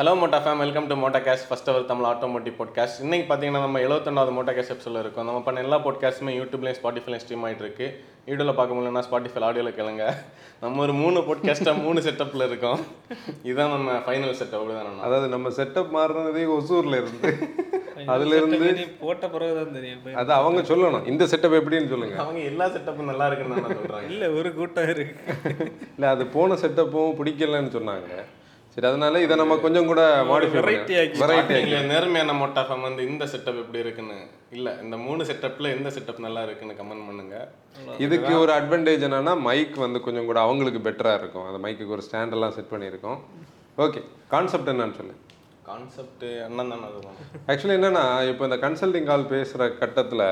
Hello motor fam welcome to motor cast first our Tamil automotive podcast இன்னைக்கு பார்த்தீங்கன்னா நம்ம எழுபத்தொன்னாவது மோட்டா cash எபிசோட இருக்கோம். நம்ம பண்ண எல்லா பாட்காஸ்ட்டுமே யூடியூப்லேயும் ஸ்பாட்டிஃபைலையும் ஸ்ட்ரீம் ஆகிட்டு இருக்கு. வீடியோவில் பார்க்க முடியலன்னா ஸ்பாட்டிஃபை ஆடியோவில் கேளுங்க. நம்ம ஒரு மூணு பாட்காஸ்ட்டாக மூணு செட்டப்பில் இருக்கோம். இதுதான் நம்ம ஃபைனல் செட்டப் அப்படிதான் அதாவது நம்ம செட்டப் மாறுனதே ஒசூர்ல இருந்து. அதுல இருந்து போட்ட பிறகுதான் தெரியும். இப்ப. அது அவங்க சொல்லணும். இந்த செட்டப் எப்படின்னு சொல்லுங்க. அவங்க எல்லா செட்டப்பும் நல்லா இருக்குன்னு தான் சொல்கிறாங்க இல்ல ஒரு கூட்டம் இருக்கு. இல்ல அது போன செட்டப்பும் பிடிக்கலன்னு சொன்னாங்க. சரி அதனால இதை நம்ம கொஞ்சம் கூட. வெரைட்டி ஸ்டார்டிங்ல நேர்மையான மோட்டா ஃபேம் வந்து இந்த செட்டப் எப்படி இருக்குன்னு? இல்லை இந்த மூணு செட்டப்பில் எந்த செட்டப் நல்லா இருக்குன்னு கமெண்ட் பண்ணுங்க. இதுக்கு ஒரு அட்வான்டேஜ் என்னன்னா மைக் வந்து கொஞ்சம் கூட அவங்களுக்கு பெட்டரா இருக்கும். அந்த மைக்குக்கு ஒரு ஸ்டாண்ட் எல்லாம் செட் பண்ணியிருக்கோம். ஓகே கான்செப்ட் என்னன்னு சொல்லு. கான்செப்ட் அண்ணன் தானே அதுதான். ஆக்சுவலி என்னன்னா இப்போ இந்த கன்சல்டிங் கால் பேசுகிற கட்டத்தில்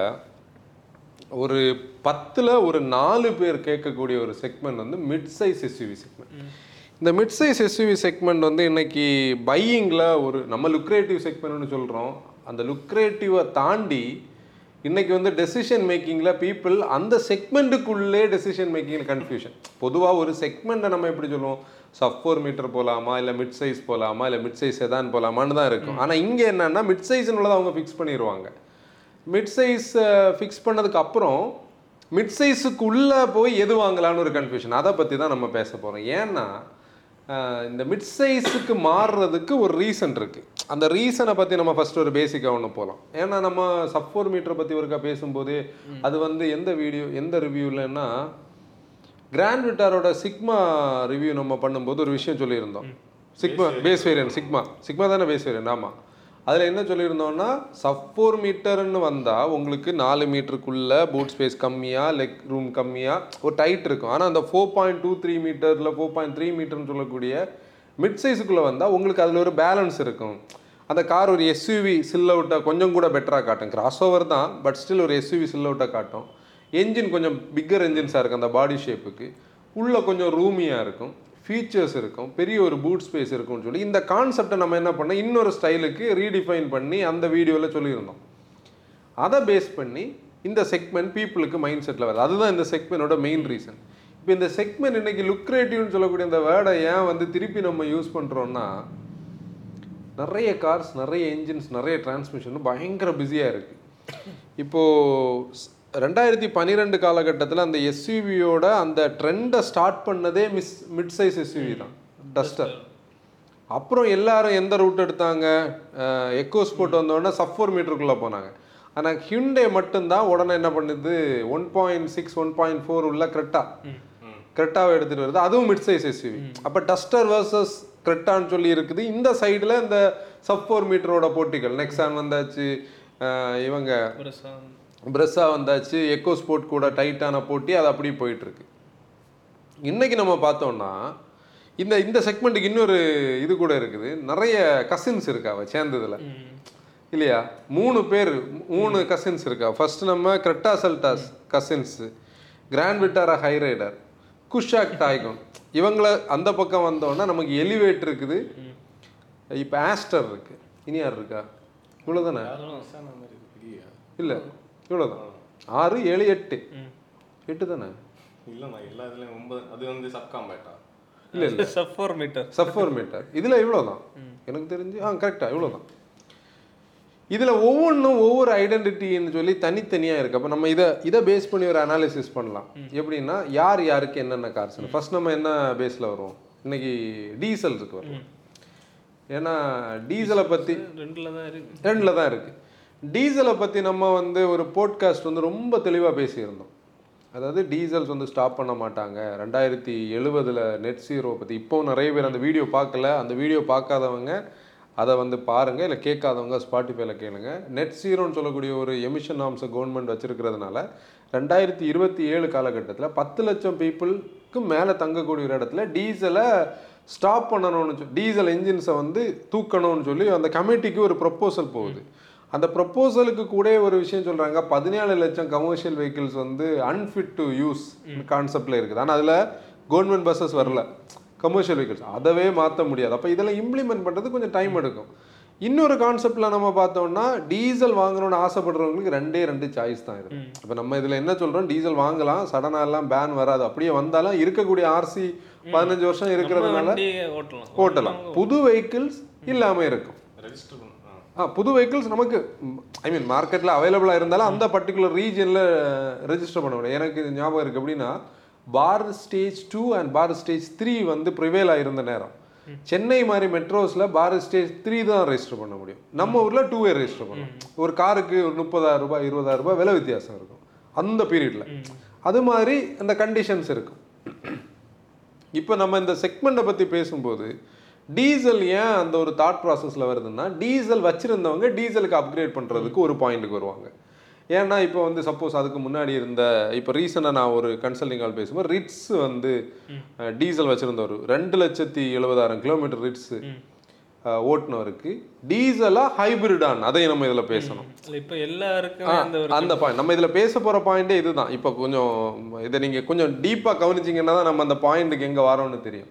ஒரு பத்தில் ஒரு நாலு பேர் கேட்கக்கூடிய ஒரு செக்மெண்ட் வந்து மிட் சைஸ் எஸ்யூவி செக்மெண்ட் இந்த மிட் சைஸ் எஸ்யூவி செக்மெண்ட் வந்து இன்னைக்கு பையிங்கில் ஒரு நம்ம லுக்ரேட்டிவ் செக்மெண்ட்னு சொல்கிறோம் அந்த லுக்ரேட்டிவை தாண்டி இன்னைக்கு வந்து டெசிஷன் மேக்கிங்கில் பீப்புள் அந்த செக்மெண்ட்டுக்குள்ளே டெசிஷன் மேக்கிங்கில் கன்ஃபியூஷன் பொதுவாக ஒரு செக்மெண்ட்டை நம்ம எப்படி சொல்லுவோம்? சப் ஃபோர் மீட்டர் போகலாமா இல்லை மிட் சைஸ் போகலாமா இல்லை மிட் சைஸ் எதான் போகலாமான்னு தான் இருக்கும். ஆனால் இங்கே என்னன்னா மிட் சைஸ்னுள்ளதை அவங்க ஃபிக்ஸ் பண்ணிடுவாங்க மிட் சைஸ் ஃபிக்ஸ் பண்ணதுக்கு அப்புறம் மிட் சைஸுக்குள்ளே போய் எது வாங்கலாம்னு ஒரு கன்ஃபியூஷன் அதை பற்றி தான் நம்ம பேச போகிறோம் ஏன்னா இந்த மிட் சைஸுக்கு மாறுறதுக்கு ஒரு ரீசன் இருக்குது அந்த ரீசனை பற்றி நம்ம ஃபர்ஸ்ட் ஒரு பேசிக்காக ஒன்று போகலாம் ஏன்னா நம்ம சப் ஃபோர் மீட்டரை பற்றி ஒருக்கா பேசும்போது அது வந்து எந்த வீடியோ எந்த ரிவ்யூலன்னா கிராண்ட் விட்டாரோட சிக்மா ரிவ்யூ நம்ம பண்ணும்போது ஒரு விஷயம் சொல்லியிருந்தோம். Sigma base variant Sigma Sigma தானே பேஸ் வேரியன்ட் ஆமாம் அதில் என்ன சொல்லியிருந்தோம்னா சஃபோர் மீட்டர்னு வந்தால் உங்களுக்கு நாலு மீட்டருக்குள்ளே பூட் ஸ்பேஸ் கம்மியாக லெக் ரூம் கம்மியாக ஒரு டைட் இருக்கும். ஆனால் அந்த ஃபோர் பாயிண்ட் டூ த்ரீ மீட்டரில் ஃபோர் பாயிண்ட் த்ரீ மீட்டர்னு சொல்லக்கூடிய மிட் சைஸுக்குள்ளே வந்தால் உங்களுக்கு அதில் ஒரு பேலன்ஸ் இருக்கும். அந்த கார் ஒரு எஸ்யூவி சில் அவுட்டாக கொஞ்சம் கூட பெட்டராக காட்டும். கிராஸ் ஓவர் தான் பட் ஸ்டில் ஒரு எஸ்யூவி சில் அவுட்டாக காட்டும். என்ஜின் கொஞ்சம் பிக்கர் என்ஜின்ஸாக இருக்கும் அந்த பாடி ஷேப்புக்கு உள்ளே கொஞ்சம் ரூமியாக இருக்கும். ஃபீச்சர்ஸ் இருக்கும் பெரிய ஒரு பூட் ஸ்பேஸ் இருக்கும்னு சொல்லி இந்த கான்செப்டை நம்ம என்ன பண்ணோம் இன்னொரு ஸ்டைலுக்கு ரீடிஃபைன் பண்ணி அந்த வீடியோவில் சொல்லியிருந்தோம். அதை பேஸ் பண்ணி இந்த செக்மெண்ட் பீப்புளுக்கு மைண்ட் செட்டில் வருது. அதுதான் இந்த செக்மெண்டோட மெயின் ரீசன் இப்போ இந்த செக்மெண்ட் இன்னைக்கு லுக்ரேட்டிவ்னு சொல்லக்கூடிய இந்த வேர்டை ஏன் வந்து திருப்பி நம்ம யூஸ் பண்ணுறோன்னா நிறைய கார்ஸ் நிறைய என்ஜின்ஸ் நிறைய டிரான்ஸ்மிஷன் பயங்கர பிஸியாக இருக்குது இப்போது ரெண்டாயிரத்தி பன்னிரெண்டு காலகட்டத்தில் அந்த எஸ்யூவியோட அந்த ட்ரெண்டை ஸ்டார்ட் பண்ணதே மிஸ் மிட் சைஸ் எஸ்யூவி தான். டஸ்டர் அப்புறம் எல்லாரும் எந்த ரூட் எடுத்தாங்க? எக்கோ ஸ்போர்ட் வந்தோடனே சப் ஃபோர் மீட்டருக்குள்ளே போனாங்க. ஆனால் ஹியூண்டே மட்டும்தான் உடனே என்ன பண்ணுது? One point six one point four உள்ள கிரெட்டா கிரெட்டாவை எடுத்துகிட்டு வருது. அதுவும் மிட் சைஸ் எஸ்யூவி அப்போ டஸ்டர் வர்சஸ் கிரெட்டான்னு சொல்லி இருக்குது. இந்த சைடில் இந்த சப் ஃபோர் மீட்டரோட போட்டிகள். நெக்ஸான் வந்தாச்சு. இவங்க பிரஸ்ஸா வந்தாச்சு எக்கோ ஸ்போர்ட் கூட டைட்டான போட்டி அது அப்படியே போயிட்டு இருக்கு இன்னைக்கு நம்ம பார்த்தோம்னா இந்த இந்த செக்மெண்ட்டுக்கு இன்னொரு இது கூட இருக்குது. நிறைய கசின்ஸ் இருக்கா அவ சேர்ந்ததுல? இல்லையா? மூணு பேர் மூணு கசின்ஸ் இருக்கா? ஃபர்ஸ்ட் நம்ம Creta Seltos cousins grand Vitara Hyryder Kushaq Taigun இவங்கள அந்த பக்கம் வந்தோம்னா நமக்கு எலிவேட் இருக்குது. இப்போ ஆஸ்டர் இருக்கு. இனி யார் இருக்கா? இவ்வளோதானே இல்லை. இவ்வளோதான் ஆறு ஏழு எட்டு. எட்டு தானே? இல்லைண்ணா எல்லா இதுலேயும் ஒன்பது அது வந்து சப் காம்பேட்டா இல்லை இல்லை. Sub four meter sub four meter இதில் இவ்வளோ தான் எனக்கு தெரிஞ்சு ஆ கரெக்டாக இவ்வளோ தான் இதில் ஒவ்வொன்றும் ஒவ்வொரு ஐடென்டிட்டின்னு சொல்லி தனித்தனியாக இருக்கு. அப்போ நம்ம இதை இதை பேஸ் பண்ணி ஒரு அனாலிசிஸ் பண்ணலாம். எப்படின்னா யார் யாருக்கு என்னென்ன கார்ஸ் ஃபர்ஸ்ட் நம்ம என்ன பேஸில் வருவோம்? இன்னைக்கு டீசல்ஸுக்கு வருவோம். ஏன்னா டீசலை பற்றி ரெண்டுல தான் இருக்கு. ரெண்டில் தான் இருக்குது டீசலை பற்றி நம்ம வந்து ஒரு போட்காஸ்ட் வந்து ரொம்ப தெளிவாக பேசியிருந்தோம். அதாவது டீசல்ஸ் வந்து ஸ்டாப் பண்ண மாட்டாங்க. ரெண்டாயிரத்தி எழுபதில் நெட் ஜீரோ பற்றி இப்போவும் நிறைய பேர் அந்த வீடியோ பார்க்கல. அந்த வீடியோ பார்க்காதவங்க அதை வந்து பாருங்கள் இல்லை கேட்காதவங்க ஸ்பாட்டிஃபைல கேளுங்க. நெட் ஜீரோன்னு சொல்லக்கூடிய ஒரு எமிஷன் நாம்ஸை கவர்மெண்ட் வச்சுருக்கிறதுனால ரெண்டாயிரத்தி இருபத்தி ஏழு காலகட்டத்தில் பத்து லட்சம் பீப்புளுக்கு மேலே தங்கக்கூடிய ஒரு இடத்துல டீசலை ஸ்டாப் பண்ணணும்னு சொல்லி டீசல் என்ஜின்ஸை வந்து தூக்கணும்னு சொல்லி அந்த கமிட்டிக்கு ஒரு ப்ரப்போசல் போகுது. அந்த ப்ரொப்போசலுக்கு கூட ஒரு விஷயம் சொல்கிறாங்க பதினேழு லட்சம் கமர்ஷியல் வெஹிக்கிள்ஸ் வந்து அன்ஃபிட் டு யூஸ் கான்செப்டில் இருக்குது. ஆனால் அதில் கவர்மெண்ட் பஸ்ஸஸ் வரல. கமர்ஷியல் வெஹிக்கிள்ஸ் அதவே மாற்ற முடியாது. அப்போ இதெல்லாம் இம்ப்ளிமெண்ட் பண்ணுறது கொஞ்சம் டைம் எடுக்கும். இன்னொரு கான்செப்டில் நம்ம பார்த்தோம்னா டீசல் வாங்கணும்னு ஆசைப்படுறவங்களுக்கு ரெண்டே ரெண்டு சாய்ஸ் தான் இது இப்போ நம்ம இதில் என்ன சொல்கிறோம் டீசல் வாங்கலாம். சடனாக எல்லாம் பேன் வராது. அப்படியே வந்தாலும் இருக்கக்கூடிய ஆர்சி பதினஞ்சு வருஷம் இருக்கிறதுனால ஓட்டலாம். புது வெஹிக்கிள்ஸ் இல்லாமல் இருக்கும். புது வெஹிக்கிள்ஸ் நமக்கு ஐ மீன் மார்க்கெட்டில் அவைலபிளாக இருந்தாலும் அந்த பர்டிகுலர் ரீஜனில் ரெஜிஸ்டர் பண்ண முடியும். எனக்கு இது ஞாபகம் இருக்குது எப்படின்னா பார் ஸ்டேஜ் டூ அண்ட் பார் ஸ்டேஜ் த்ரீ வந்து ப்ரிவேல் ஆயிருந்த நேரம். சென்னை மாதிரி மெட்ரோஸில் பார் ஸ்டேஜ் த்ரீ தான் ரெஜிஸ்டர் பண்ண முடியும். நம்ம ஊரில் டூ இயர் ரெஜிஸ்டர் பண்ணணும் ஒரு காருக்கு ஒரு முப்பதாயிரம் ரூபாய் இருபதாயிரம் ரூபாய் விலை வித்தியாசம் இருக்கும். அந்த பீரியடில் அது மாதிரி அந்த கண்டிஷன்ஸ் இருக்கும். இப்போ நம்ம இந்த செக்மெண்ட்டை பற்றி பேசும்போது டீசல் ஏன் அந்த ஒரு தாட் ப்ராசஸில் வருதுன்னா டீசல் வச்சுருந்தவங்க டீசலுக்கு அப்கிரேட் பண்ணுறதுக்கு ஒரு பாயிண்ட்டுக்கு வருவாங்க. ஏன்னா இப்போ வந்து சப்போஸ் அதுக்கு முன்னாடி இருந்த இப்போ ரீசெண்டாக நான் ஒரு கன்சல்டிங் கால் பேசும்போது ரிட்ஸ் வந்து டீசல் வச்சுருந்தவர். ரெண்டு லட்சத்தி எழுபதாயிரம் கிலோமீட்டர் ரிட்ஸ் ஓட்டுனவருக்கு டீசலா ஹைபிரிடான் அதையும் நம்ம இதில் பேசணும். இப்ப எல்லாருக்குமே அந்த பாயிண்ட் நம்ம இதில் பேச போகிற பாயிண்டே இதுதான். இப்போ கொஞ்சம் இதை நீங்கள் கொஞ்சம் டீப்பாக கவனிச்சிங்கன்னா தான் நம்ம அந்த பாயிண்ட்டுக்கு எங்கே வரோம்னு தெரியும்.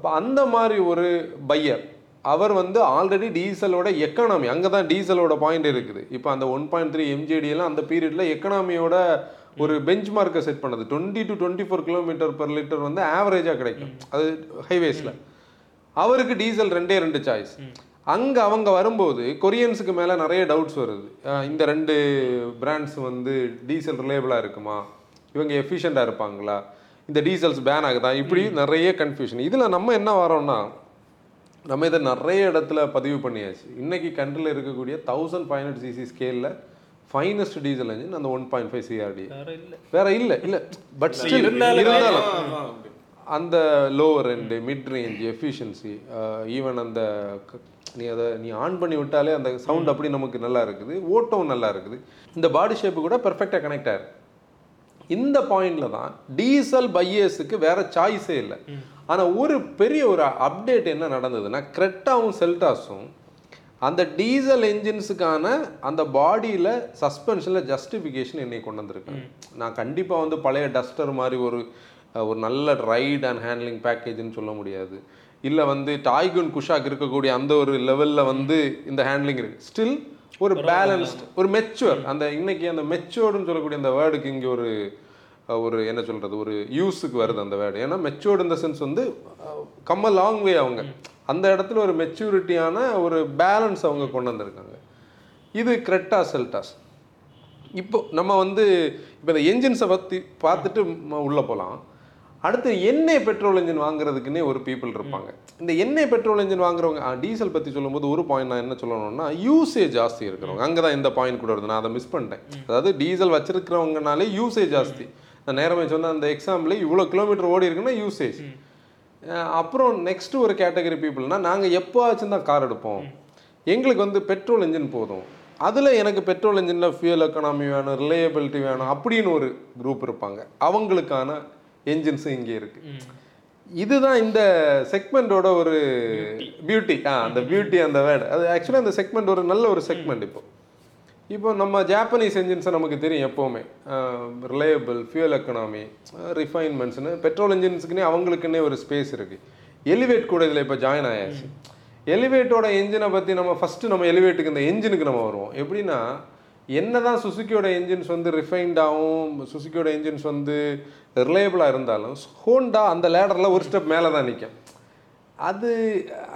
அப்போ அந்த மாதிரி ஒரு பையர் அவர் வந்து ஆல்ரெடி டீசலோட எக்கனாமி அங்கே தான் டீசலோட பாயிண்ட் இருக்குது. இப்போ அந்த ஒன் பாயிண்ட் த்ரீ எம்ஜிடியெல்லாம் அந்த பீரியடில் எக்கனாமியோட ஒரு பெஞ்ச் மார்க்கை செட் பண்ணது. Twenty to twenty four kilometre per litre வந்து ஆவரேஜாக கிடைக்கும். அது ஹைவேஸில் அவருக்கு டீசல் ரெண்டே ரெண்டு சாய்ஸ் அங்க அவங்க வரும்போது கொரியன்ஸுக்கு மேல நிறைய டவுட்ஸ் வருது. இந்த ரெண்டு பிராண்ட்ஸ் வந்து டீசல் ரிலேபிளா இருக்குமா? இவங்க எஃபிஷியண்டா இருப்பாங்களா? இந்த டீசல்ஸ் பேன் ஆகுதா? இப்படி நிறைய கன்ஃபியூஷன் இதுல நம்ம என்ன வரோம்னா நம்ம இதை நிறைய இடத்துல பதிவு பண்ணியாச்சு. இன்னைக்கு கண்ட்ரில் இருக்கக்கூடிய தௌசண்ட் ஃபைவ் ஹண்ட்ரட் சிசி ஸ்கேலில் ஃபைனஸ்ட் டீசல் engine அந்த ஒன் பாயிண்ட் ஃபைவ் சிஆர்டி வேற இல்ல. இல்ல பட் ஸ்டில் இருந்தாலும். அந்த லோவர் ரெண்டு மிட் ரேஞ்ச் எஃபிஷியன்சி ஈவன் அந்த நீ அதை நீ ஆன் பண்ணி விட்டாலே அந்த சவுண்ட் அப்படி நமக்கு நல்லா இருக்குது ஓட்டம் நல்லா இருக்குது. இந்த பாடி ஷேப்பு கூட பெர்ஃபெக்டாக கனெக்ட் ஆயிருக்கு இந்த பாயிண்ட்ல தான் டீசல் பையர்ஸுக்கு வேற சாய்ஸே இல்லை. ஆனா ஒரு பெரிய ஒரு அப்டேட் என்ன நடந்ததுன்னா கிரெட்டாவும் செல்டாஸும் அந்த டீசல் என்ஜின்ஸுக்கான அந்த பாடியில் சஸ்பென்ஷனில் ஜஸ்டிஃபிகேஷன் என்னை கொண்டு வந்திருக்கேன் நான் கண்டிப்பாக வந்து பழைய டஸ்டர் மாதிரி ஒரு ஒரு நல்ல ரைட் அண்ட் ஹேண்ட்லிங் பேக்கேஜ்னு சொல்ல முடியாது. இல்லை வந்து டாய்குன் குஷாக் இருக்கக்கூடிய அந்த ஒரு லெவலில் வந்து இந்த ஹேண்ட்லிங் இருக்கு. ஸ்டில் ஒரு பேலன்ஸ்ட் ஒரு மெச்சுவர் அந்த இன்னைக்கு அந்த மெச்சுவர்டுன்னு சொல்லக்கூடிய அந்த வேர்டுக்கு இங்கே ஒரு ஒரு என்ன சொல்றது ஒரு யூஸுக்கு வருது அந்த வேர்டு ஏன்னா மெச்சுவர்டு இந்த சென்ஸ் வந்து கம்ம லாங் வே அவங்க. அந்த இடத்துல ஒரு மெச்சூரிட்டியான ஒரு பேலன்ஸ் அவங்க கொண்டு வந்திருக்காங்க. இது கிரெட்டா செல்டாஸ் இப்போ நம்ம வந்து இப்போ இந்த என்ஜின்ஸை பற்றி பார்த்துட்டு உள்ள போகலாம் அடுத்து எண்ணெய் பெட்ரோல் என்ஜின் வாங்குறதுக்குன்னே ஒரு பீப்புள் இருப்பாங்க. இந்த எண்ணெய் பெட்ரோல் என்ஜின் வாங்குறவங்க டீசல் பற்றி சொல்லும்போது ஒரு பாயிண்ட் நான் என்ன சொல்லணும்னா யூசேஜ் ஜாஸ்தி இருக்கிறவங்க. அங்கே தான் இந்த பாயிண்ட் கூட வருது. நான் அதை மிஸ் பண்ணிட்டேன். அதாவது டீசல் வச்சிருக்கிறவங்கனாலே யூசேஜ் ஜாஸ்தி. நான் நேரமே சொன்ன அந்த எக்ஸாம்பிள் இவ்வளோ கிலோமீட்டர் ஓடி இருக்குன்னா யூசேஜ் அப்புறம் நெக்ஸ்ட் ஒரு கேட்டகரி பீப்புள்னா நாங்கள் எப்போவாச்சும் தான் கார் எடுப்போம். எங்களுக்கு வந்து பெட்ரோல் என்ஜின் போதும். அதில் எனக்கு பெட்ரோல் என்ஜினில் ஃபியூல் எக்கனாமி வேணும் ரிலையபிலிட்டி வேணும் அப்படின்னு ஒரு குரூப் இருப்பாங்க. அவங்களுக்கான என்ஜின்ஸும் இங்கே இருக்கு. இதுதான் இந்த செக்மெண்டோட ஒரு பியூட்டி ஆ அந்த பியூட்டி அந்த வேர்டு அது ஆக்சுவலாக இந்த செக்மெண்ட் ஒரு நல்ல ஒரு செக்மெண்ட் இப்போ. இப்போ நம்ம ஜாப்பனீஸ் என்ஜின்ஸை நமக்கு தெரியும் எப்போவுமே. ரிலையபிள் ஃபியூல் எக்கனாமி ரிஃபைன்மெண்ட்ஸ்னு பெட்ரோல் என்ஜின்ஸுக்குன்னே அவங்களுக்குன்னே ஒரு ஸ்பேஸ் இருக்குது எலிவேட் கூட இதில் இப்போ ஜாயின் ஆயாச்சு. எலிவேட்டோட என்ஜினை பற்றி நம்ம ஃபஸ்ட்டு நம்ம எலிவேட்டுக்கு இந்த என்ஜினுக்கு நம்ம வருவோம். எப்படின்னா என்னதான் சுசுக்கியோட என்ஜின்ஸ் வந்து ரிஃபைன்டாகவும் சுசுக்கியோட என்ஜின்ஸ் வந்து ரிலையபிளாக இருந்தாலும் ஹோண்டா அந்த லேடரில் ஒரு ஸ்டெப் மேலே தான் நிற்கும் அது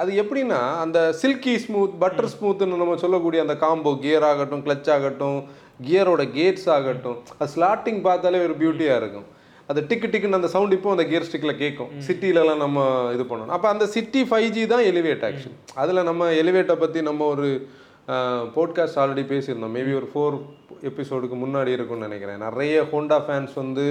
அது எப்படின்னா அந்த சில்கி ஸ்மூத் பட்டர் ஸ்மூத்னு நம்ம சொல்லக்கூடிய அந்த காம்போ கியர் ஆகட்டும் கிளச் ஆகட்டும் கியரோட கேட்ஸ் ஆகட்டும் அது ஸ்லாட்டிங் பார்த்தாலே ஒரு பியூட்டியாக இருக்கும். அது டிக்கு டிக்குன்னு அந்த சவுண்ட் இப்போ அந்த கியர் ஸ்டிக்கில் கேட்கும். சிட்டிலலாம் நம்ம இது பண்ணணும். அப்போ அந்த சிட்டி ஃபைவ் ஜி தான் எலிவேட் ஆக்சுவலி அதில் நம்ம எலிவேட்டை பற்றி நம்ம ஒரு போட்காஸ்ட் ஆல்ரெடி பேசியிருந்தோம். மேபி ஒரு ஃபோர் எபிசோடுக்கு முன்னாடி இருக்கும்னு நினைக்கிறேன். நிறைய ஹோண்டா ஃபேன்ஸ் வந்து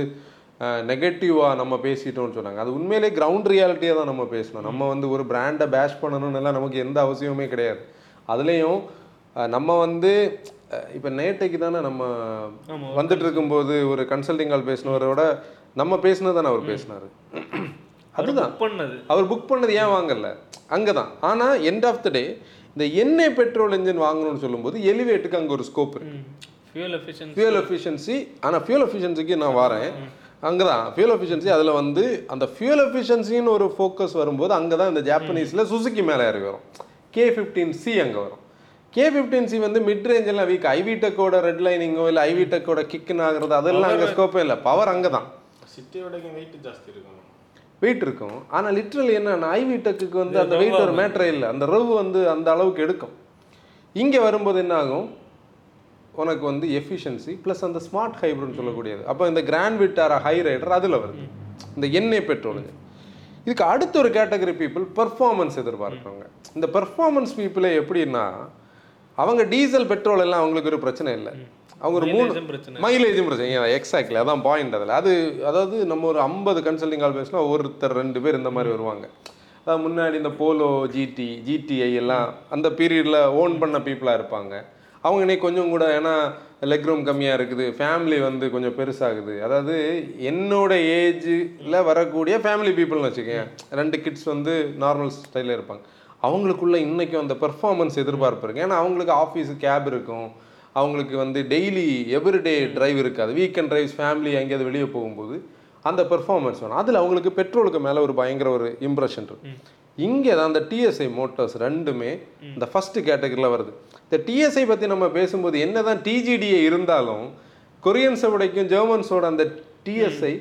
நெகட்டிவாக நம்ம பேசிட்டோம்னு சொன்னாங்க. அது உண்மையிலே கிரவுண்ட் ரியாலிட்டியாக தான் நம்ம பேசணும். நம்ம வந்து ஒரு பிராண்டை பேஷ் பண்ணணும்னு எல்லாம் நமக்கு எந்த அவசியமுமே கிடையாது. அதுலேயும் நம்ம வந்து இப்போ நேட்டைக்கு தானே நம்ம. வந்துட்டு இருக்கும்போது ஒரு கன்சல்டிங் கால் பேசினவரோட நம்ம பேசினது தானே அவர் பேசினாரு. அதுதான். பண்ணது. அவர் புக் பண்ணது ஏன் வாங்கல? அங்கே தான் ஆனால் எண்ட் ஆஃப் த டே இந்த எண்ணெய் பெட்ரோல் என்ஜின் வாங்கணும்னு சொல்லும்போது எலிவேட்டுக்கு அங்கே ஒரு ஸ்கோப் இருக்கு. ஃபியூல் எஃபிஷியன்சி ஃபியூல் எஃபிஷியன்சி ஆனால் ஃபியூல் எஃபிஷியன்சிக்கு நான் வரேன். அங்கே தான் ஃபியூல் எஃபிஷியன்சி அதில் வந்து அந்த ஃபியூல் எஃபிஷியன்சின்னு ஒரு ஃபோக்கஸ் வரும்போது அங்கே தான் இந்த ஜாப்பனீஸில் சுசுக்கி மேலே இறங்கி வரும். கே ஃபிஃப்டீன் சி அங்கே வரும். கே ஃபிஃப்டீன் சி வந்து மிட் ரேஞ்செல்லாம் வீக் ஐவிடெக்கோட ரெட் லைனிங்கோ இல்லை ஐவிடெக்கோட கிக்குன்னு ஆகுறது அதெல்லாம் அங்கே ஸ்கோப்பே இல்லை. பவர் அங்கே தான் சிட்டியோட வெயிட் ஜாஸ்தி இருக்கும்? வெயிட் இருக்கும். ஆனால் லிட்ரலி என்னன்னா ஐவி டெக்குக்கு வந்து அந்த வெயிட் ஒரு மேட்டரே இல்லை. அந்த ரவ் வந்து அந்த அளவுக்கு எடுக்கும். இங்கே வரும்போது என்ன ஆகும் உனக்கு வந்து எஃபிஷியன்சி ப்ளஸ் அந்த ஸ்மார்ட் ஹைப்ரிட்னு சொல்லக்கூடியது. அப்போ இந்த கிராண்ட் விட்டார ஹை ரைடர் அதில் வருது. இந்த எண்ணெய் பெட்ரோலுங்க இதுக்கு அடுத்த ஒரு கேட்டகரி பீப்புள் பெர்ஃபார்மன்ஸ் எதிர்பார்க்குறவங்க. இந்த பெர்ஃபார்மன்ஸ் பீப்புளே எப்படின்னா அவங்க டீசல் பெட்ரோல் எல்லாம் அவங்களுக்கு ஒரு பிரச்சனை இல்லை. அவங்க ஒரு மூணு பிரச்சனை. மைலேஜும் பிரச்சனை. எக்ஸாக்ட்லி அதான் பாயிண்ட் அதில். அது அதாவது நம்ம ஒரு ஐம்பது கன்சல்டிங் கால் பேசினா ஒருத்தர் ரெண்டு பேர் இந்த மாதிரி வருவாங்க. அதாவது முன்னாடி இந்த போலோ ஜிடி ஜிடிஐ எல்லாம் அந்த பீரியடில் ஓன் பண்ண பீப்புளாக இருப்பாங்க. அவங்க இன்னைக்கு கொஞ்சம் கூட ஏன்னா லெக் ரூம் கம்மியாக இருக்குது ஃபேமிலி வந்து கொஞ்சம் பெருசாகுது. அதாவது என்னோட ஏஜில் வரக்கூடிய ஃபேமிலி பீப்புள்னு வச்சுக்கேன் ரெண்டு கிட்ஸ் வந்து நார்மல் ஸ்டைலில் இருப்பாங்க. அவங்களுக்குள்ள இன்னைக்கும் அந்த பெர்ஃபார்மன்ஸ் எதிர்பார்ப்பு இருக்கு. ஏன்னா அவங்களுக்கு ஆஃபீஸ் கேப் இருக்கும். அவங்களுக்கு வந்து டெய்லி எவ்ரிடே டிரைவ் இருக்காது. வீக்கெண்ட் டிரைவ்ஸ் ஃபேமிலி எங்கேயாவது வெளியே போகும்போது அந்த பெர்ஃபார்மன்ஸ் வேணும். அதில் அவங்களுக்கு பெட்ரோலுக்கு மேலே ஒரு பயங்கர ஒரு இம்ப்ரெஷன் இருக்கு இங்கே தான் அந்த டிஎஸ்ஐ மோட்டார்ஸ் ரெண்டுமே இந்த ஃபர்ஸ்ட் கேட்டகரியில் வருது. இந்த டிஎஸ்ஐ பற்றி நம்ம பேசும்போது என்னதான் டிஜிடிஏ இருந்தாலும் கொரியன்ஸை விடைக்கும் ஜெர்மன்ஸோட அந்த டிஎஸ்ஐ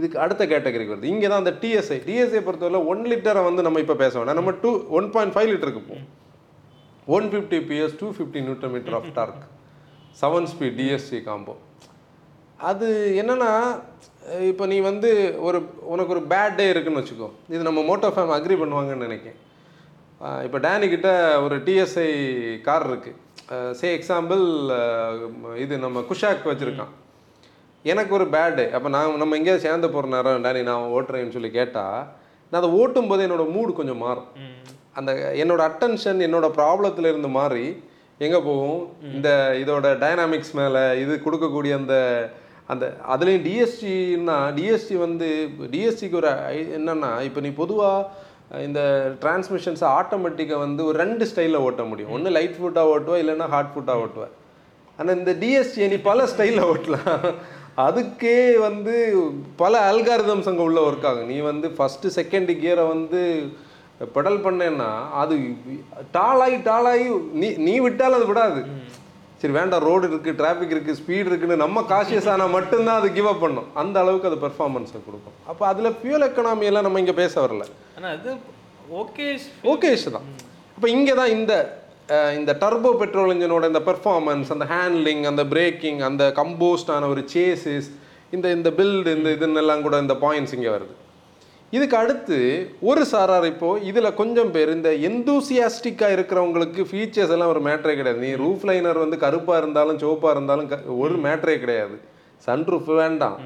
இதுக்கு அடுத்த கேட்டகரிக்கு வருது. இங்கே தான் அந்த டிஎஸ்ஐ டிஎஸ்ஐ பொறுத்தவரை ஒன் லிட்டரை வந்து நம்ம இப்போ பேச வேண்டாம் நம்ம டூ ஒன் பாயிண்ட் ஃபைவ் லிட்டருக்கு போவோம். One fifty PS two fifty newton metre of torque seven speed DSG combo அது என்னன்னா இப்போ நீ வந்து ஒரு உனக்கு ஒரு பேட் டே இருக்குன்னு வச்சுக்கோ. இது நம்ம மோட்டோ ஃபேம் அக்ரி பண்ணுவாங்கன்னு நினைக்கிறேன். இப்போ டேனி கிட்ட ஒரு டிஎஸ்ஐ கார் இருக்கு. சே எக்ஸாம்பிள் இது நம்ம குஷாக் வச்சுருக்கான். எனக்கு ஒரு பேடு அப்போ நான் நம்ம எங்கேயாவது சேர்ந்து போகிற நேரம் டேனி நான் ஓட்டுறேன்னு சொல்லி கேட்டால் நான் அதை ஓட்டும் போது என்னோட மூடு கொஞ்சம் மாறும். அந்த என்னோட அட்டென்ஷன் என்னோட ப்ராப்ளத்துல இருந்து மாறி எங்கே போகும்? இந்த இதோட டைனாமிக்ஸ் மேலே இது கொடுக்கக்கூடிய அந்த அந்த அதுலேயும் டிஎஸ்டின்னா டிஎஸ்டி வந்து டிஎஸ்டிக்கு ஒரு ஐ- என்னன்னா இப்போ நீ பொதுவாக இந்த டிரான்ஸ்மிஷன்ஸை ஆட்டோமேட்டிக்காக வந்து ஒரு ரெண்டு ஸ்டைலில் ஓட்ட முடியும். ஒன்று லைட் ஃபுட்டாக ஓட்டுவா இல்லைன்னா ஹார்ட் ஃபுட்டாக ஓட்டுவேன் ஆனால் இந்த டிஎஸ்டி நீ பல ஸ்டைலில் ஓட்டலாம். அதுக்கே வந்து பல அல்காரிதம்ஸ் அங்கே உள்ள ஒர்க் ஆகும். நீ வந்து ஃபஸ்ட்டு செகண்ட் கியரை வந்து பெடல் பண்ணேன்னா அது டாலாகி டாலாகி நீ நீ விட்டாலும் அது விடாது. சரி வேண்டாம் ரோடு இருக்குது டிராஃபிக் இருக்குது ஸ்பீடு இருக்குன்னு நம்ம காஷியஸ் ஆனால் மட்டும்தான் அது கிவ் அப் பண்ணும். அந்த அளவுக்கு அது பெர்ஃபார்மன்ஸை கொடுக்கும். அப்போ அதில் ஃபியூல் எக்கனாமி எல்லாம் நம்ம இங்கே பேச வரல. ஆனா அது ஓகே ஓகே தான். அப்போ இங்கே தான் இந்த இந்த டர்போ பெட்ரோல் இன்ஜினோட இந்த பெர்ஃபார்மன்ஸ் அந்த ஹேண்ட்லிங் அந்த பிரேக்கிங் அந்த கம்போஸ்டான ஒரு சேசஸ் இந்த இந்த பில்டு இந்த இதுன்னெல்லாம் கூட இந்த பாயிண்ட்ஸ் இங்கே வருது. இதுக்கு அடுத்து ஒரு சாரார் இப்போ இதில் கொஞ்சம் பேர் இந்த எந்தூசியாஸ்டிக்காக இருக்கிறவங்களுக்கு ஃபீச்சர்ஸ் எல்லாம் ஒரு மேட்ரே கிடையாது. நீ ரூஃப் லைனர் வந்து கருப்பாக இருந்தாலும் சிவப்பாக இருந்தாலும் ஒரு மேட்ரே கிடையாது. சன்ரூஃப் வேண்டாம்.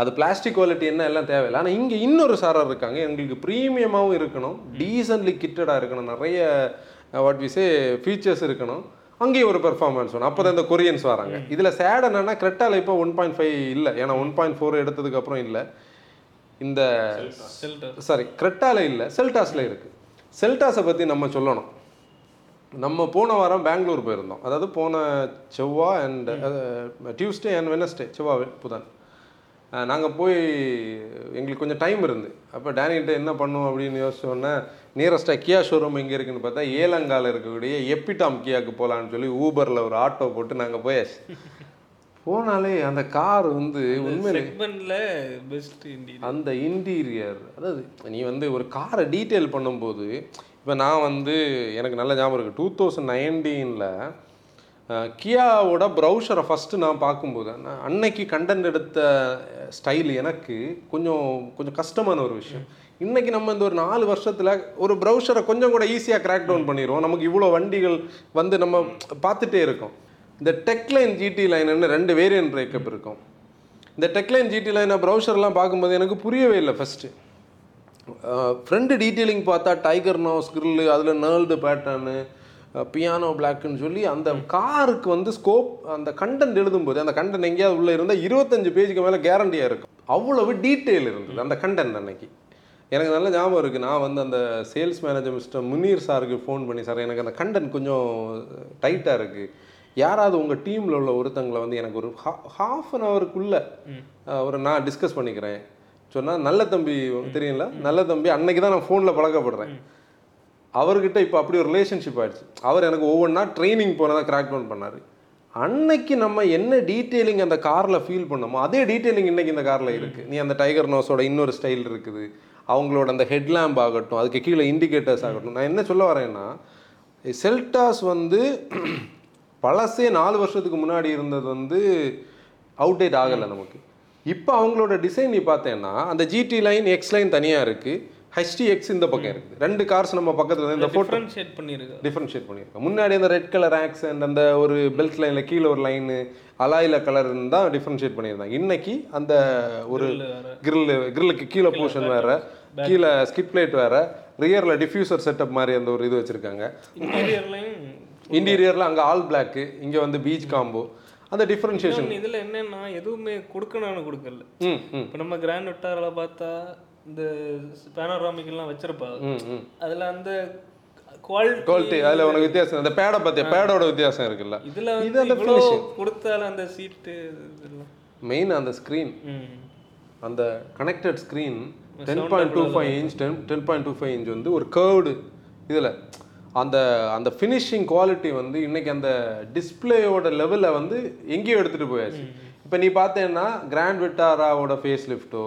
அது பிளாஸ்டிக் குவாலிட்டி என்ன எல்லாம் தேவையில்லை. ஆனால் இங்கே இன்னொரு சாரார் இருக்காங்க. எங்களுக்கு ப்ரீமியமாகவும் இருக்கணும். டீசன்ட்லி கிட்டடாக இருக்கணும். நிறைய வாட் விசே ஃபீச்சர்ஸ் இருக்கணும். அங்கேயும் ஒரு பெர்ஃபார்மன்ஸ் வேணும் அப்போ தான் இந்த கொரியன்ஸ் வராங்க. இதில் சேட் என்னன்னா கிரெட்டால இப்போ ஒன் பாயிண்ட் ஃபைவ் இல்லை. ஏன்னா ஒன் பாயிண்ட் ஃபோர் எடுத்ததுக்கு அப்புறம் இல்லை. இந்த சாரி கிரெட்டால இல்லை செல்டாஸில் இருக்கு. செல்டாஸை பற்றி நம்ம சொல்லணும். நம்ம போன வாரம் பெங்களூர் போயிருந்தோம். அதாவது போன செவ்வாய் அண்ட் டியூஸ்டே அண்ட் வெனஸ்டே செவ்வாய் புதன். நாங்கள் போய் எங்களுக்கு கொஞ்சம் டைம் இருந்து. அப்போ டேனிகிட்ட என்ன பண்ணுவோம் அப்படின்னு யோசிச்சோன்னே நியரஸ்ட்டாக கியா ஷோரூம் எங்கே இருக்குன்னு பார்த்தா ஏலங்கால இருக்கக்கூடிய எப்பிடாம் கியாக்கு போகலான்னு சொல்லி ஊபரில் ஒரு ஆட்டோ போட்டு நாங்கள் போயாச்சு. போனாலே அந்த கார் வந்து உண்மையிலே பெஸ்ட் அந்த இன்டீரியர் அதாவது நீ வந்து ஒரு காரை டீட்டெயில் பண்ணும்போது இப்போ நான் வந்து எனக்கு நல்ல ஞாபகம் இருக்குது டூ தௌசண்ட் நைன்டீனில் கியாவோட ப்ரௌசரை ஃபஸ்ட்டு நான் பார்க்கும்போது நான் அன்னைக்கு கண்டென்ட் எடுத்த ஸ்டைல் எனக்கு கொஞ்சம் கொஞ்சம் கஷ்டமான ஒரு விஷயம். இன்னைக்கு நம்ம இந்த ஒரு நாலு வருஷத்தில் ஒரு ப்ரௌசரை கொஞ்சம் கூட ஈஸியாக கிராக் டவுன் பண்ணிடுவோம். நமக்கு இவ்வளோ வண்டிகள் வந்து நம்ம பார்த்துட்டே இருக்கோம். இந்த டெக்லைன் ஜிடி லைன்னு ரெண்டு வேரியன்ட் பிரேக்கப் இருக்கும். இந்த டெக்லைன் ஜிடி லைனை ப்ரௌசர்லாம் பார்க்கும்போது எனக்கு புரியவே இல்லை ஃபஸ்ட்டு ஃப்ரண்ட் டீட்டெயிலிங் பார்த்தா டைகர் நோஸ் கிரில்லு அதில் நேர்ல்டு பேட்டர்னு பியானோ பிளாக்குன்னு சொல்லி அந்த காருக்கு வந்து ஸ்கோப் அந்த கண்டென்ட் எழுதும்போது அந்த கண்டென்ட் எங்கேயாவது உள்ளே இருந்தால் இருபத்தஞ்சு பேஜுக்கு மேலே கேரண்டியாக இருக்கும். அவ்வளவு டீட்டெயில் இருந்தது அந்த கண்டென்ட் அன்னைக்கு. எனக்கு நல்ல ஞாபகம் இருக்குது நான் வந்து அந்த சேல்ஸ் மேனேஜர் மிஸ்டர் முனீர் சாருக்கு ஃபோன் பண்ணி சார் எனக்கு அந்த கண்டென்ட் கொஞ்சம் டைட்டாக இருக்குது யாராவது உங்கள் டீமில் உள்ள ஒருத்தங்களை வந்து எனக்கு ஒரு ஹாஃப் அன் ஹவருக்குள்ளே ஒரு நான் டிஸ்கஸ் பண்ணிக்கிறேன். சொன்னால் நல்ல தம்பி தெரியுங்களா நல்ல தம்பி அன்னைக்கு தான் நான் ஃபோனில் பழக்கப்படுறேன். அவர்கிட்ட இப்போ அப்படி ஒரு ரிலேஷன்ஷிப் ஆயிடுச்சு. அவர் எனக்கு ஒவ்வொன்றா ட்ரைனிங் போனதாக கிராக் டவுன் பண்ணார். அன்னைக்கு நம்ம என்ன டீட்டெயிலிங் அந்த காரில் ஃபீல் பண்ணோமோ அதே டீட்டெயிலிங் இன்னைக்கு இந்த காரில் இருக்குது நீ அந்த டைகர் நோஸோட இன்னொரு ஸ்டைல் இருக்குது. அவங்களோட அந்த ஹெட்லாம்ப் ஆகட்டும் அதுக்கு கீழே இண்டிகேட்டர்ஸ் ஆகட்டும். நான் என்ன சொல்ல வரேன்னா செல்டாஸ் வந்து பழசே நாலு வருஷத்துக்கு முன்னாடி இருந்தது வந்து அவுடேட் ஆகலை நமக்கு. இப்போ அவங்களோட டிசைன் நீ பார்த்தேன்னா அந்த ஜிடி லைன் எக்ஸ் லைன் தனியாக இருக்குது ஹெச்டிஎக்ஸ் இந்த பக்கம் இருக்குது. ரெண்டு கார்ஸ் நம்ம பக்கத்தில் இந்த ஃபோட்டோ டிஃபரன்ஷியேட் பண்ணியிருக்கு டிஃப்ரென்ஷியேட் பண்ணியிருக்கேன் முன்னாடி அந்த ரெட் கலர் ஆக்சன்ட் அந்த ஒரு பெல்ட் லைனில் கீழே ஒரு லைனு அலாயில கலர் தான் டிஃப்ரென்ஷியேட் பண்ணியிருந்தாங்க. இன்னைக்கு அந்த ஒரு கிரில் கிரில்லுக்கு கீழே போர்ஷன் வேற கீழே ஸ்கிட் பிளேட் வேற ரியரில் டிஃப்யூசர் செட்டப் மாதிரி அந்த ஒரு இது வச்சுருக்காங்க. இன்டீரியரில் அங்கே ஆல் பிளாக்கு இங்கே வந்து பீச் காம்போ அந்த டிஃப்ரென்ஷியேஷன் இதுல என்னன்னா எதுவுமே கொடுக்கணும்னு கொடுக்கல. இப்போ நம்ம கிராண்ட் விட்டாரில் பார்த்தா இந்த பேனோராமிக் எல்லாம் வச்சிருப்பாங்க. ம் ம். அதுல அந்த குவாலிட்டி குவாலிட்டி அதில் உனக்கு வித்தியாசம். அந்த பேடை பார்த்தியா பேடோட வித்தியாசம் இருக்குல்ல. இதுல இது அந்த. கொடுத்தாலும் அந்த சீட்டு மெயின் அந்த ஸ்க்ரீன் அந்த connected screen ten point two five inch ten ten point two five inch வந்து ஒரு கேர்டு இதில். அந்த அந்த ஃபினிஷிங் குவாலிட்டி வந்து இன்னைக்கு அந்த டிஸ்பிளேயோட லெவலில் வந்து எங்கேயோ எடுத்துகிட்டு போயாச்சு. இப்போ நீ பார்த்தேன்னா கிராண்ட் விட்டாராவோட ஃபேஸ் லிஃப்ட்டோ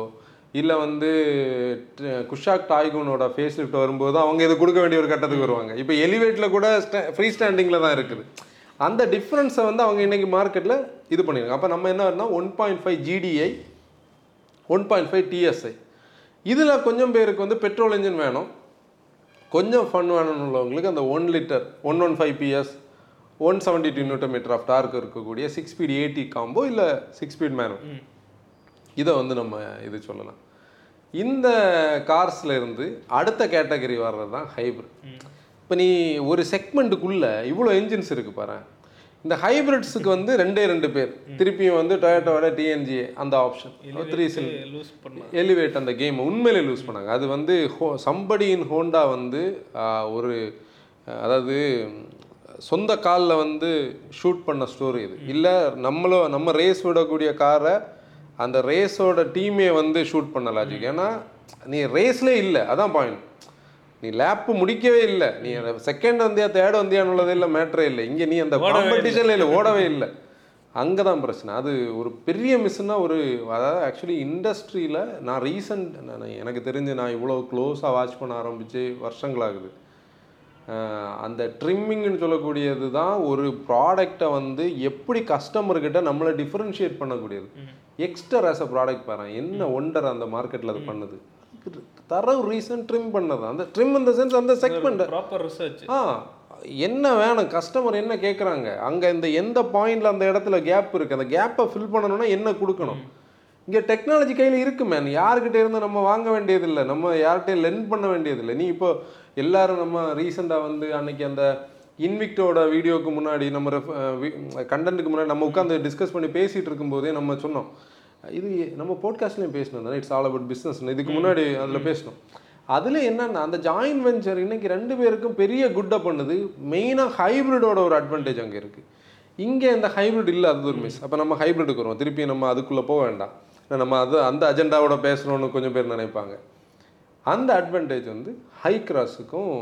இல்லை வந்து குஷாக் டாய்கூனோட ஃபேஸ் லிஃப்ட் வரும்போது அவங்க இது கொடுக்க வேண்டிய ஒரு கட்டத்துக்கு வருவாங்க. இப்போ எலிவேட்டில் கூட ஃப்ரீ ஸ்டாண்டிங்கில் தான் இருக்குது. அந்த டிஃப்ரென்ஸை வந்து அவங்க இன்னைக்கு மார்க்கெட்டில் இது பண்ணிருக்காங்க. அப்போ நம்ம என்ன one point five GTI one point five TSI இதில் கொஞ்சம் பேருக்கு வந்து பெட்ரோல் இன்ஜின் வேணும். கொஞ்சம் ஃபன் வேணும்னு உள்ளவங்களுக்கு அந்த one litre one one five PS one seventy two newton metre of torque இருக்கக்கூடிய சிக்ஸ் ஸ்பீட் எயிட்டி காம்போ இல்லை சிக்ஸ் ஸ்பீட் மேனோ இதை வந்து நம்ம இது சொல்லலாம். இந்த கார்ஸ்ல இருந்து அடுத்த கேட்டகரி வர்றது தான் ஹைப்ரிட் இப்போ நீ ஒரு செக்மெண்ட்டுக்குள்ள இவ்வளோ என்ஜின்ஸ் இருக்கு பாரு இந்த ஹைப்ரிட்ஸுக்கு வந்து ரெண்டே ரெண்டு பேர். திருப்பியும் வந்து டொயோட்டோட டிஎன்ஜி அந்த ஆப்ஷன் த்ரீ சில் எலிவேட் அந்த கேம் உண்மையிலே லூஸ் பண்ணாங்க அது வந்து ஹோ சம்படி இன் ஹோண்டா வந்து ஒரு அதாவது சொந்த காலில் வந்து ஷூட் பண்ண ஸ்டோரி இது. இல்லை நம்மளும் நம்ம ரேஸ் விடக்கூடிய காரை அந்த ரேஸோட டீமே வந்து ஷூட் பண்ண லாஜிக் ஏன்னா நீ ரேஸ்லே இல்லை. அதான் பாயிண்ட் நீ லேப்பு முடிக்கவே இல்லை. நீ செகண்ட் வந்தியா தேர்ட் வந்தியான்னு இல்லை மேட்ரே இல்லை. இங்கே நீ அந்த காம்படிஷன்ல இல்லை. ஓடவே இல்லை. அங்கே தான் பிரச்சனை. அது ஒரு பெரிய மிஸ்னா ஒரு அதாவது ஆக்சுவலி இண்டஸ்ட்ரியில் நான் ரீசன்ட் நான் எனக்கு தெரிஞ்சு நான் இவ்வளோ க்ளோஸாக வாட்ச் பண்ண ஆரம்பித்து வருஷங்களாகுது. அந்த ட்ரிம்மிங்னு சொல்லக்கூடியது தான் ஒரு ப்ராடக்டை வந்து எப்படி கஸ்டமர்கிட்ட நம்மளை டிஃப்ரென்ஷியேட் பண்ணக்கூடியது. எக்ஸ்டர் ஆஸ் அ ப்ராடக்ட் பாரு என்ன ஒண்டர் அந்த மார்க்கெட்டில் அது பண்ணுது. தரவு ரீசன் ட்ரிம் பண்ணது? அந்த ட்ரிம் இந்த சென்ஸ் அந்த செக்மெண்ட் ப்ராப்பர் ரிசர்ச் ஆ என்ன வேணும்? கஸ்டமர் என்ன கேட்குறாங்க அங்கே இந்த எந்த பாயிண்ட்ல அந்த இடத்துல கேப் இருக்கு? அந்த கேப்பை ஃபில் பண்ணணும்னா என்ன கொடுக்கணும்? இங்கே டெக்னாலஜி கையில் இருக்கு மேன் யாருக்கிட்ட இருந்து நம்ம வாங்க வேண்டியதில்லை. நம்ம யார்கிட்டயும் லென் பண்ண வேண்டியதில்லை. நீ இப்போ எல்லாரும் நம்ம ரீசெண்டாக வந்து அன்னைக்கு அந்த இன்விக்டோட வீடியோக்கு முன்னாடி நம்ம கண்டென்ட்டுக்கு முன்னாடி நம்ம உட்காந்து டிஸ்கஸ் பண்ணி பேசிட்டு இருக்கும்போதே நம்ம சொன்னோம். இது நம்ம போட்காஸ்ட்லேயும் பேசணும் தானே? இட்ஸ் ஆல் அபவுட் பிஸ்னஸ் இதுக்கு முன்னாடி அதில் பேசணும். அதில் என்னன்னா அந்த ஜாயின் வெஞ்சர் இன்னைக்கு ரெண்டு பேருக்கும் பெரிய குட்டை பண்ணுது. மெயினாக ஹைப்ரிடோட ஒரு அட்வான்டேஜ் அங்கே இருக்குது இங்கே இந்த ஹைப்ரிட் இல்லை அது ஒரு மிஸ் அப்போ நம்ம ஹைப்ரிடுக்கு வருவோம் திருப்பி நம்ம அதுக்குள்ளே போக வேண்டாம். ஏன்னா நம்ம அது அந்த அஜெண்டாவோட பேசுகிறோன்னு கொஞ்சம் பேர் நினைப்பாங்க. அந்த அட்வான்டேஜ் வந்து ஹை கிராஸுக்கும்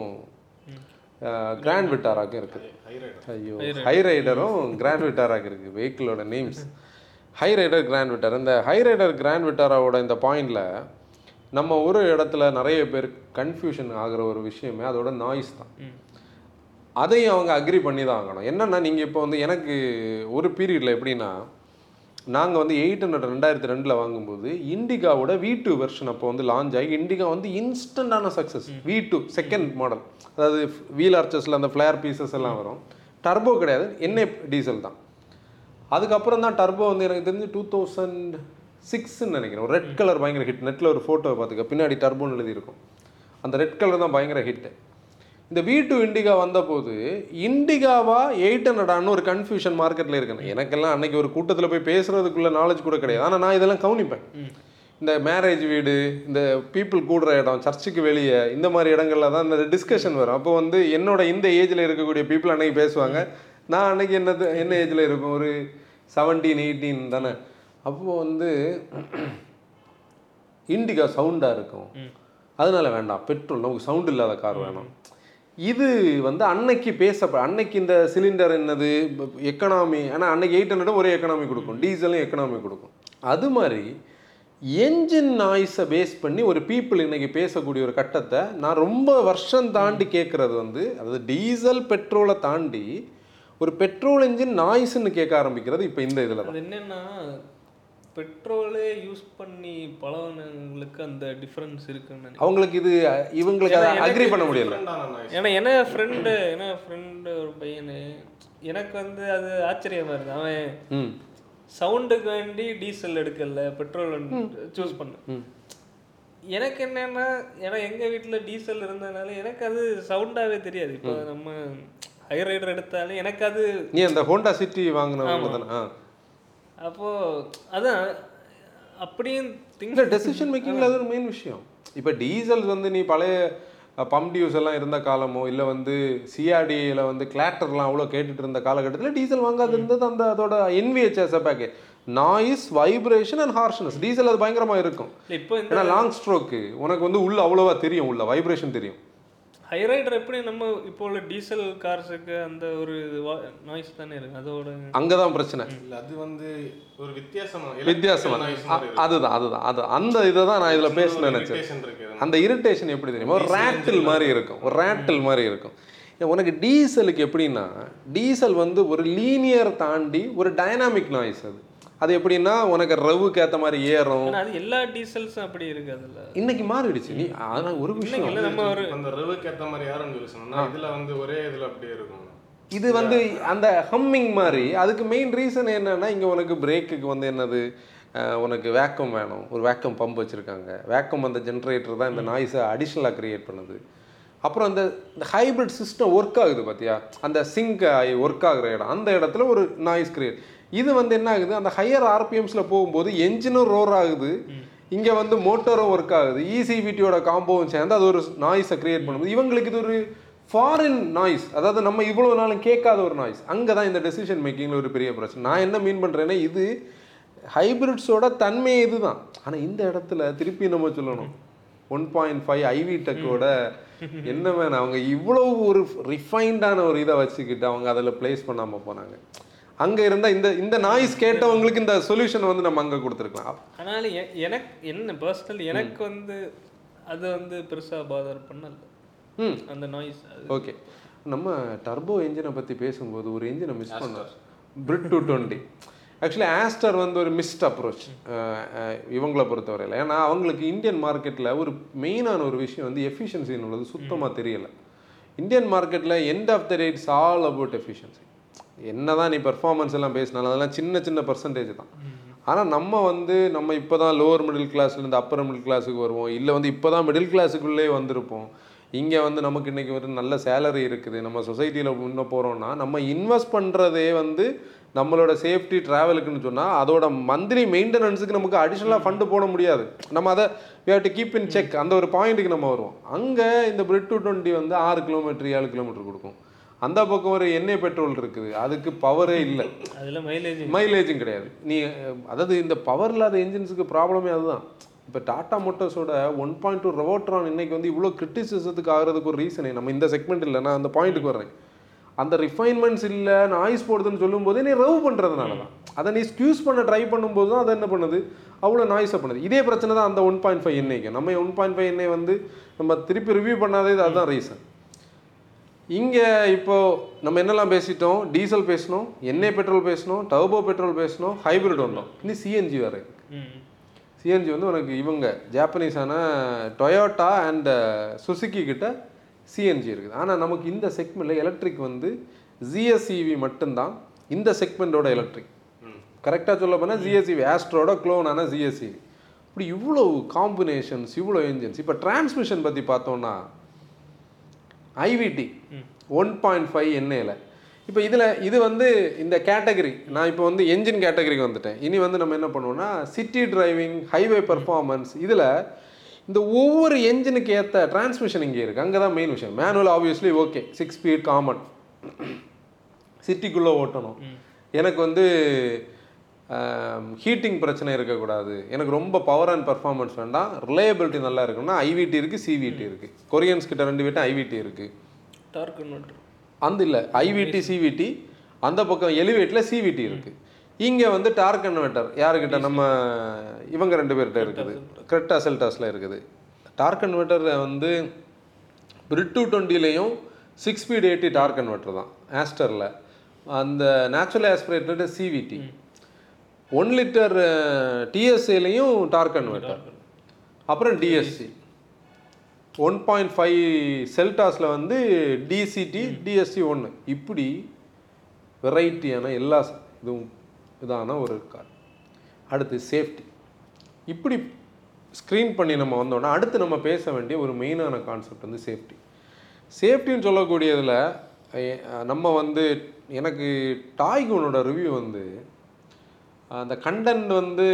கிராண்ட் விட்டாராக்கும் இருக்குது ஐயோ ஹை ரைடரும் கிராண்ட் விட்டாராக்கு இருக்குது வெஹிக்கிளோட names Hyryder grand Vitara இந்த ஹை ரைடர் கிராண்ட் விட்டாராவோட இந்த பாயிண்டில் நம்ம ஒரு இடத்துல நிறைய பேர் கன்ஃபியூஷன் ஆகுற ஒரு விஷயமே அதோட நாய்ஸ் தான். அதையும் அவங்க அக்ரி பண்ணி தான் ஆகணும். என்னன்னா நீங்கள் இப்போ வந்து எனக்கு ஒரு பீரியடில் எப்படின்னா நாங்கள் வந்து எயிட் ஹண்ட்ரட் ரெண்டாயிரத்தி ரெண்டில் வாங்கும்போது இண்டிகாவோட வி டூ வெர்ஷன் அப்போ வந்து லான்ச் ஆகி இண்டிகா வந்து இன்ஸ்டண்டான success V two second model அதாவது வீல் ஆர்ச்சஸில் அந்த ஃப்ளேர் பீசஸ் எல்லாம் வரும். டர்போ கிடையாது. என்ஏ டீசல் தான். அதுக்கப்புறம் தான் டர்போ வந்து எனக்கு தெரிஞ்சு டூ தௌசண்ட் சிக்ஸ்ன்னு நினைக்கிறேன். ரெட் கலர் பயங்கர ஹிட் நெட்டில் ஒரு ஃபோட்டோ பார்த்துக்க. பின்னாடி டர்போன்னு எழுதியிருக்கும். அந்த ரெட் கலர் தான் பயங்கர ஹிட்டு இந்த வி டூ இண்டிகா வந்தபோது இண்டிகாவா எயிட் ஹண்ட்ரடான்னு ஒரு கன்ஃபியூஷன் மார்க்கெட்டில் இருக்கு எனக்கெல்லாம் அன்னைக்கு ஒரு கூட்டத்தில் போய் பேசுறதுக்குள்ள நாலேஜ் கூட கிடையாது. ஆனால் நான் இதெல்லாம் கவனிப்பேன். இந்த மேரேஜ் வீடு இந்த பீப்புள் கூடுற இடம் சர்ச்சுக்கு வெளியே இந்த மாதிரி இடங்கள்ல தான் இந்த டிஸ்கஷன் வரும். அப்போ வந்து என்னோட இந்த ஏஜில் இருக்கக்கூடிய பீப்புள் அன்னைக்கு பேசுவாங்க. நான் அன்னைக்கு என்னது என்ன ஏஜில் இருக்கும்? ஒரு செவன்டீன் எயிட்டீன் தானே. அப்போ வந்து இண்டிகா சவுண்டாக இருக்கும். அதனால வேண்டாம். பெட்ரோல் நமக்கு சவுண்ட் இல்லாத கார் வேணும். இது வந்து அன்னைக்கு பேசப்ப அன்னைக்கு இந்த சிலிண்டர் என்னது? எக்கனாமி ஆனால் அன்னைக்கு எயிட் ஹண்ட்ரடும் ஒரே எக்கனாமி கொடுக்கும். டீசலும் எக்கனாமி கொடுக்கும். அது மாதிரி என்ஜின் நாய்ஸை பேஸ் பண்ணி ஒரு பீப்புள் இன்னைக்கு பேசக்கூடிய ஒரு கட்டத்தை நான் ரொம்ப வருஷம் தாண்டி கேட்குறது வந்து அதாவது டீசல் பெட்ரோலை தாண்டி ஒரு பெட்ரோல் என்ஜின் நாய்ஸ்ன்னு கேட்க ஆரம்பிக்கிறது இப்போ இந்த இதில் தான். அது என்னன்னா பெட்ரோலே யூஸ் பண்ணி பழகினவங்களுக்கு அந்த டிஃப்ரென்ஸ் இருக்குன்னு அவங்களுக்கு இது இவங்களுக்கு அதை அக்ரி பண்ண முடியல. ஏன்னா என்ன ஃப்ரெண்டு என்ன ஃப்ரெண்டு ஒரு பையனு எனக்கு வந்து அது ஆச்சரியமா இருக்கு அவன் ம். சவுண்டுக்கு வேண்டி டீசல் எடுக்கல பெட்ரோல் சூஸ் பண்ண எனக்கு என்னன்னா ஏன்னா எங்க வீட்ல டீசல் இருந்ததுனால எனக்கு அது சவுண்டாவே தெரியாது. இப்போ நம்ம ஹை ரைடர் எடுத்தாலே எனக்கு அது நீ அந்த ஹோண்டா சிட்டி வாங்கினவங்க தானே ஆ. அப்போ அதான் அப்படியும் இல்லை டெசிஷன் மேக்கிங்கில் அது ஒரு மெயின் விஷயம். இப்போ டீசல் வந்து நீ பழைய பம்ப் டியூஸ் எல்லாம் இருந்த காலமோ இல்லை வந்து சிஆர்டியில் வந்து கிளாட்டர்லாம் அவ்வளோ கேட்டுட்டு இருந்த காலகட்டத்தில் டீசல் வாங்காது இருந்தது அந்த அதோட NVHS package noise vibration and harshness diesel அது பயங்கரமாக இருக்கும். இப்போ ஏன்னா லாங் ஸ்ட்ரோக்கு உனக்கு வந்து உள்ள அவ்வளோவா தெரியும் உள்ள வைப்ரேஷன் தெரியும். ஹை ரைடர் எப்படி நம்ம இப்போ உள்ள டீசல் கார்ஸுக்கு அந்த ஒரு நாய்ஸ் தானே இருக்கு? அதோட அங்கே தான் பிரச்சனை இல்ல அது வந்து ஒரு வித்தியாசமா வித்தியாசமா. noise அ- மாதிரி இருக்கு. அதுதான் அதுதான் அது அந்த இதை தான் நான் இதில் பேச நினைச்சேன். அந்த இரிட்டேஷன் எப்படி தெரியுமா? ஒரு ரேட்டில் மாதிரி இருக்கும். ஒரு ரேட்டில் மாதிரி இருக்கும். உனக்கு டீசலுக்கு எப்படின்னா டீசல் வந்து ஒரு லீனியர் தாண்டி ஒரு டைனாமிக் நாய்ஸ் அது. அது எப்படின்னா உனக்கு ரவுக்கு ஏற்ற மாதிரி ஏறும். அது எல்லா டீசல்ஸும் அப்படி இருக்கு அதுல இன்னைக்கு மாறிடுச்சு. நீ ஆனால் ஒரு விஷயம். இல்ல நம்ம ஒரு அந்த ரெவுக்கு ஏத்த மாதிரி யாரும் சொல்லி சொன்னா இதுல வந்து ஒரே இதுல அப்படியே இருக்கும். இது வந்து அந்த ஹம்மிங் மாதிரி அதுக்கு மெயின் ரீசன் என்னன்னா இங்கே உனக்கு பிரேக்குக்கு வந்து என்னது? உனக்கு வேக்கம் வேணும். ஒரு வேக்கம் பம்ப் வச்சுருக்காங்க. வேக்கம் அந்த ஜென்ரேட்டர் தான் இந்த நாய்ஸை அடிஷ்னலாக க்ரியேட் பண்ணுது. அப்புறம் அந்த இந்த ஹைப்ரிட் சிஸ்டம் ஒர்க் ஆகுது பார்த்தியா அந்த சிங்க் ஒர்க் ஆகுற இடம். அந்த இடத்துல ஒரு நாய்ஸ் கிரியேட் இது வந்து என்ன ஆகுது? அந்த ஹையர் ஆர்பிஎம்ஸில் போகும்போது என்ஜினும் ரோர் ஆகுது. இங்கே வந்து மோட்டரும் ஒர்க் ஆகுது. இசிவிட்டியோட காம்போவும் சேர்ந்து அது ஒரு நாய்ஸை கிரியேட் பண்ணும்போது இவங்களுக்கு இது ஒரு ஃபாரின் நாய்ஸ் அதாவது நம்ம இவ்வளோ நாளும் கேட்காத ஒரு நாய்ஸ் அங்கே தான் இந்த டெசிஷன் மேக்கிங்கில் ஒரு பெரிய பிரச்சனை. நான் என்ன மீன் பண்ணுறேன்னா இது ஹைபிரிட்ஸோட தன்மை இதுதான். ஆனால் இந்த இடத்துல திருப்பி நம்ம சொல்லணும். ஒன் பாயிண்ட் ஃபைவ் ஐவி டெக்கோட என்ன வேணும் அவங்க இவ்வளவு ஒரு ரிஃபைன்டான ஒரு இதை வச்சுக்கிட்டு அவங்க அதில் ப்ளேஸ் பண்ணாமல் போனாங்க. அங்கே இருந்தால் இந்த இந்த நாய்ஸ் கேட்டவங்களுக்கு இந்த சொல்யூஷன் வந்து நம்ம அங்கே கொடுத்துருக்கலாம். ஆனாலும் எ- எனக்கு என்ன பர்சனல் எனக்கு வந்து அது வந்து பெருசா பாதர் பண்ணல. ம். அந்த நாய்ஸ் ஓகே. நம்ம டர்போ என்ஜினை பற்றி பேசும்போது ஒரு என்ஜினை மிஸ் பண்ணோம். பிரிட் டூ டுவெண்ட்டி ஆக்சுவலி ஆஸ்டர் வந்து ஒரு மிஸ்ட் அப்ரோச் இவங்களை பொறுத்தவரையில். ஏன்னா அவங்களுக்கு இந்தியன் மார்க்கெட்டில் ஒரு மெயினான ஒரு விஷயம் வந்து எஃபிஷியன்சின்னு உள்ளது சுத்தமாக தெரியல. இந்தியன் மார்க்கெட்டில் end of the day it's all about efficiency என்னதான் நீ பெர்ஃபார்மன்ஸ் எல்லாம் பேசினாலும் அதெல்லாம் சின்ன சின்ன பர்சன்டேஜ் தான். ஆனால் நம்ம வந்து நம்ம இப்போ தான் லோவர் மிடில் கிளாஸ்லேருந்து அப்பர் மிடில் கிளாஸுக்கு வருவோம். இல்லை வந்து இப்போ தான் மிடில் கிளாஸுக்குள்ளே வந்திருப்போம். இங்கே வந்து நமக்கு இன்றைக்கி ஒரு நல்ல சேலரி இருக்குது. நம்ம சொசைட்டியில் முன்ன போகிறோம்னா நம்ம இன்வெஸ்ட் பண்ணுறதே வந்து நம்மளோட சேஃப்டி ட்ராவலுக்குன்னு சொன்னால் அதோட மந்த்லி மெயின்டெனன்ஸுக்கு நமக்கு அடிஷ்னலாக ஃபண்டு போட முடியாது. நம்ம அதை we have to keep in check அந்த ஒரு பாயிண்ட்டுக்கு நம்ம வருவோம். அங்கே இந்த பிரிட் டூ டுவெண்ட்டி வந்து ஆறு கிலோமீட்டர் ஏழு கிலோமீட்டர் கொடுக்கும். அந்த பக்கம் ஒரு எண்ணெய் பெட்ரோல் இருக்குது. அதுக்கு பவரே இல்லை. அதுல மைலேஜ் மைலேஜும் கிடையாது. நீ அதாவது இந்த பவர் இல்லாத என்ஜின்ஸுக்கு ப்ராப்ளமே அதுதான். இப்போ டாடா மோட்டர்ஸோட ஒன் பாயிண்ட் டூ ரெவோட்ரான் இன்னைக்கு வந்து இவ்வளோ கிரிட்டிசிசத்துக்கு ஆகிறதுக்கு ஒரு ரீசனே நம்ம இந்த செக்மெண்ட் இல்லை நான் அந்த பாயிண்ட்டுக்கு வர்றேன். அந்த ரிஃபைன்மெண்ட்ஸ் இல்லை நாய்ஸ் போடுதுன்னு சொல்லும்போது நீ ரவ் பண்ணுறதுனால தான் அதை நீ ஸ்கியூஸ் பண்ண ட்ரை பண்ணும்போது தான் அதை என்ன பண்ணுது? அவ்வளோ நாய்ஸை பண்ணுது. இதே பிரச்சனை தான் அந்த ஒன் பாயிண்ட் ஃபைவ் எண்ணெய்க்கு. நம்ம ஒன் பாயிண்ட் ஃபைவ் எண்ணெய் வந்து நம்ம திருப்பி ரிவ்யூ பண்ணாதே அதுதான் ரீசன் இங்கே இப்போ நம்ம என்னெல்லாம் பேசிட்டோம்? டீசல் பேசணும் எண்ணெய் பெட்ரோல் பேசணும் டர்போ பெட்ரோல் பேசணும் ஹைபிரிட் வந்தோம் இனி சிஎன்ஜி வேறு சிஎன்ஜி வந்து உனக்கு இவங்க ஜாப்பனீஸான டொயோட்டா அண்ட் சுசுக்கி கிட்ட சிஎன்ஜி இருக்குது. ஆனால் நமக்கு இந்த செக்மெண்ட்டில் எலக்ட்ரிக் வந்து ஜிஎஸ்இவி மட்டும்தான். இந்த செக்மெண்ட்டோட எலக்ட்ரிக் கரெக்டாக சொல்ல போனால் ஜிஎஸ்இவி ஆஸ்ட்ரோட க்ளோனான ஜிஎஸ்இவி இப்படி இவ்வளோ காம்பினேஷன்ஸ் இவ்வளோ என்ஜின்ஸ் இப்போ டிரான்ஸ்மிஷன் பற்றி பார்த்தோம்னா ஐவிடி ஒன் பாயிண்ட் ஃபைவ் எண்ணெயில். இப்போ இதில் இது வந்து இந்த கேட்டகரி நான் இப்போ வந்து என்ஜின் கேட்டகரிக்கு வந்துட்டேன். இனி வந்து நம்ம என்ன பண்ணுவோம்னா சிட்டி டிரைவிங் ஹைவே பெர்ஃபார்மன்ஸ் இதில் இந்த ஒவ்வொரு என்ஜினுக்கு ஏற்ற டிரான்ஸ்மிஷன் இங்கே இருக்குது அங்கே தான் மெயின் விஷயம். Manual obviously okay six speed common சிட்டிக்குள்ளே ஓட்டணும். எனக்கு வந்து ஹீட்டிங் பிரச்சனை இருக்கக்கூடாது. எனக்கு ரொம்ப பவர் அண்ட் பர்ஃபார்மன்ஸ் வேண்டாம். ரிலையபிலிட்டி நல்லா இருக்கணும்னா ஐவிடி இருக்குது சிவிடி இருக்குது கொரியன்ஸ் கிட்ட ரெண்டு வீட்டும் ஐவிடி இருக்குது டார்க் கன்வெர்ட்டர் அந்த இல்லை ஐவிடி சிவிடி அந்த பக்கம் எலிவேட்டில் சிவிடி இருக்குது இங்கே வந்து டார்க் கன்வெர்ட்டர் யாருக்கிட்ட நம்ம இவங்க ரெண்டு பேர்கிட்ட இருக்குது. கிரெட்டா செல்டாஸில் இருக்குது. டார்க் கன்வெர்ட்டர் வந்து பிரிட் two டுவெண்ட்டிலையும் six speed AT torque converter தான். ஆஸ்டரில் அந்த natural aspirated CVT one litre டிஎஸ்சிலையும் torque converter. அப்புறம் டிஎஸ்சி ஒன் பாயிண்ட் ஃபைவ் செல்டாஸில் வந்து டிசிடி டிஎஸ்சி ஒன்று இப்படி வெரைட்டியான எல்லா இதுவும் இதான ஒரு கார். அடுத்து சேஃப்டி. இப்படி ஸ்க்ரீன் பண்ணி நம்ம வந்தோம்னா அடுத்து நம்ம பேச வேண்டிய ஒரு மெயினான கான்செப்ட் வந்து சேஃப்டி. சேஃப்டின்னு சொல்லக்கூடியதில் நம்ம வந்து எனக்கு டாய்கூனோட ரிவ்யூ வந்து அந்த கண்டென்ட் வந்து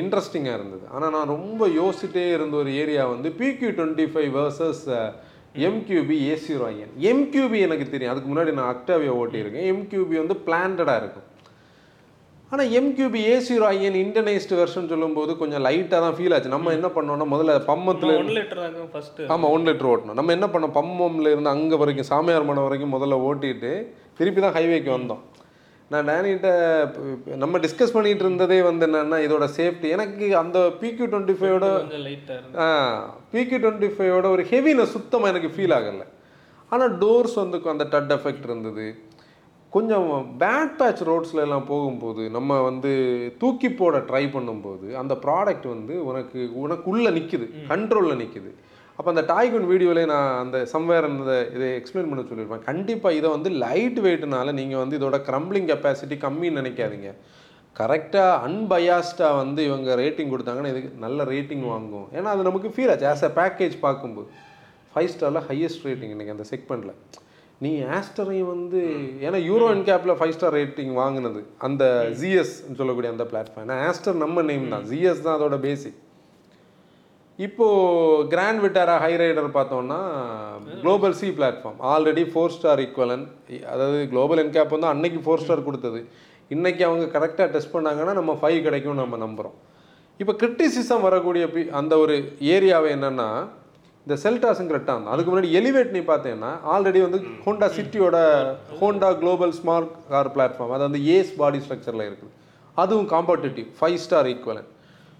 இன்ட்ரெஸ்டிங்காக இருந்தது. ஆனால் நான் ரொம்ப யோசிச்சிட்டே இருந்த ஒரு ஏரியா வந்து PQ twenty five versus MQB AC Rayan MQB எனக்கு தெரியும். அதுக்கு முன்னாடி நான் அக்டாவியா ஓட்டியிருக்கேன். எம்கியூபி வந்து பிளான்டடாக இருக்கும். ஆனால் எம்கியூபி ஏசி ராயன் இன்டர்னைஸ்டு வெர்ஷன் சொல்லும்போது கொஞ்சம் லைட்டாக தான் ஃபீல் ஆச்சு. நம்ம என்ன பண்ணோம்னா முதல்ல பம்மத்தில் ஒன் லிட்டர் ஃபர்ஸ்ட் ஆமாம் ஒன் லிட்டர் ஓட்டணும். நம்ம என்ன பண்ணோம்? பம்மம்ல இருந்து அங்கே வரைக்கும் சாமியார் மடம் வரைக்கும் முதல்ல ஓட்டிட்டு திருப்பி தான் ஹைவேக்கு வந்தோம். நான் டேனிகிட்ட நம்ம டிஸ்கஸ் பண்ணிட்டு இருந்ததே வந்து என்னன்னா இதோட சேஃப்டி எனக்கு அந்த பிக்யூ டுவெண்ட்டி ஃபைவோட இருக்கு பிக்யூ டுவெண்ட்டி ஃபைவோட ஒரு ஹெவினஸ் சுத்தமாக எனக்கு ஃபீல் ஆகலை. ஆனால் டோர்ஸ் வந்து அந்த டட் எஃபெக்ட் இருந்தது. கொஞ்சம் பேட் பேட்ச் ரோட்ஸ்ல எல்லாம் போகும்போது நம்ம வந்து தூக்கி போட ட்ரை பண்ணும்போது அந்த ப்ராடக்ட் வந்து உனக்கு உனக்குள்ளே நிற்குது கண்ட்ரோலில் நிற்குது அப்போ அந்த டாய்குன் வீடியோவில் நான் அந்த சம்வேர் அந்த இதை எக்ஸ்பிளைன் பண்ண சொல்லியிருப்பேன். கண்டிப்பாக இதை வந்து லைட் வெயிட்னால நீங்கள் வந்து இதோட க்ரம்பிளிங் கெப்பாசிட்டி கம்மின்னு நினைக்காதீங்க. கரெக்டாக அன்பயாஸ்டாக வந்து இவங்க ரேட்டிங் கொடுத்தாங்கன்னா இதுக்கு நல்ல ரேட்டிங் வாங்கும். ஏன்னா அது நமக்கு ஃபீல் ஆச்சு. ஆஸ் அ பேக்கேஜ் பார்க்கும்போது. ஃபைவ் ஸ்டாரில் ஹையஸ்ட் ரேட்டிங் இன்றைக்கி அந்த செக்மெண்ட்டில் நீ ஆஸ்டரையும் வந்து ஏன்னா யூரோ கேப்பில் ஃபைவ் ஸ்டார் ரேட்டிங் வாங்கினது. அந்த ஜிஎஸ் சொல்லக்கூடிய அந்த பிளாட்ஃபார்ம் ஏன்னா ஆஸ்டர் நம்ம நேம் தான். ஜிஎஸ் தான் அதோட பேசிக் இப்போது கிராண்ட் விட்டாரா ஹை ரைடர் பார்த்தோம்னா global C platform already four star ஈக்குவலன் அதாவது குளோபல் என்கேப் வந்து அன்னைக்கு ஃபோர் ஸ்டார் கொடுத்தது. இன்றைக்கி அவங்க கரெக்டாக டெஸ்ட் பண்ணாங்கன்னா நம்ம ஃபைவ் கிடைக்கும் நம்ம நம்புகிறோம் இப்போ கிரிட்டிசிசம் வரக்கூடிய பி- அந்த ஒரு ஏரியாவை என்னென்னா இந்த செல்டாஸுங்கிற தான் அதுக்கு முன்னாடி எலிவேட் நீ பார்த்தேன்னா ஆல்ரெடி வந்து Honda சிட்டியோட Honda global smart car platform அது வந்து ஏஸ் பாடி ஸ்ட்ரக்சரில் இருக்குது. அதுவும் காம்படிட்டிவ் ஃபைவ் ஸ்டார் ஈக்குவலன்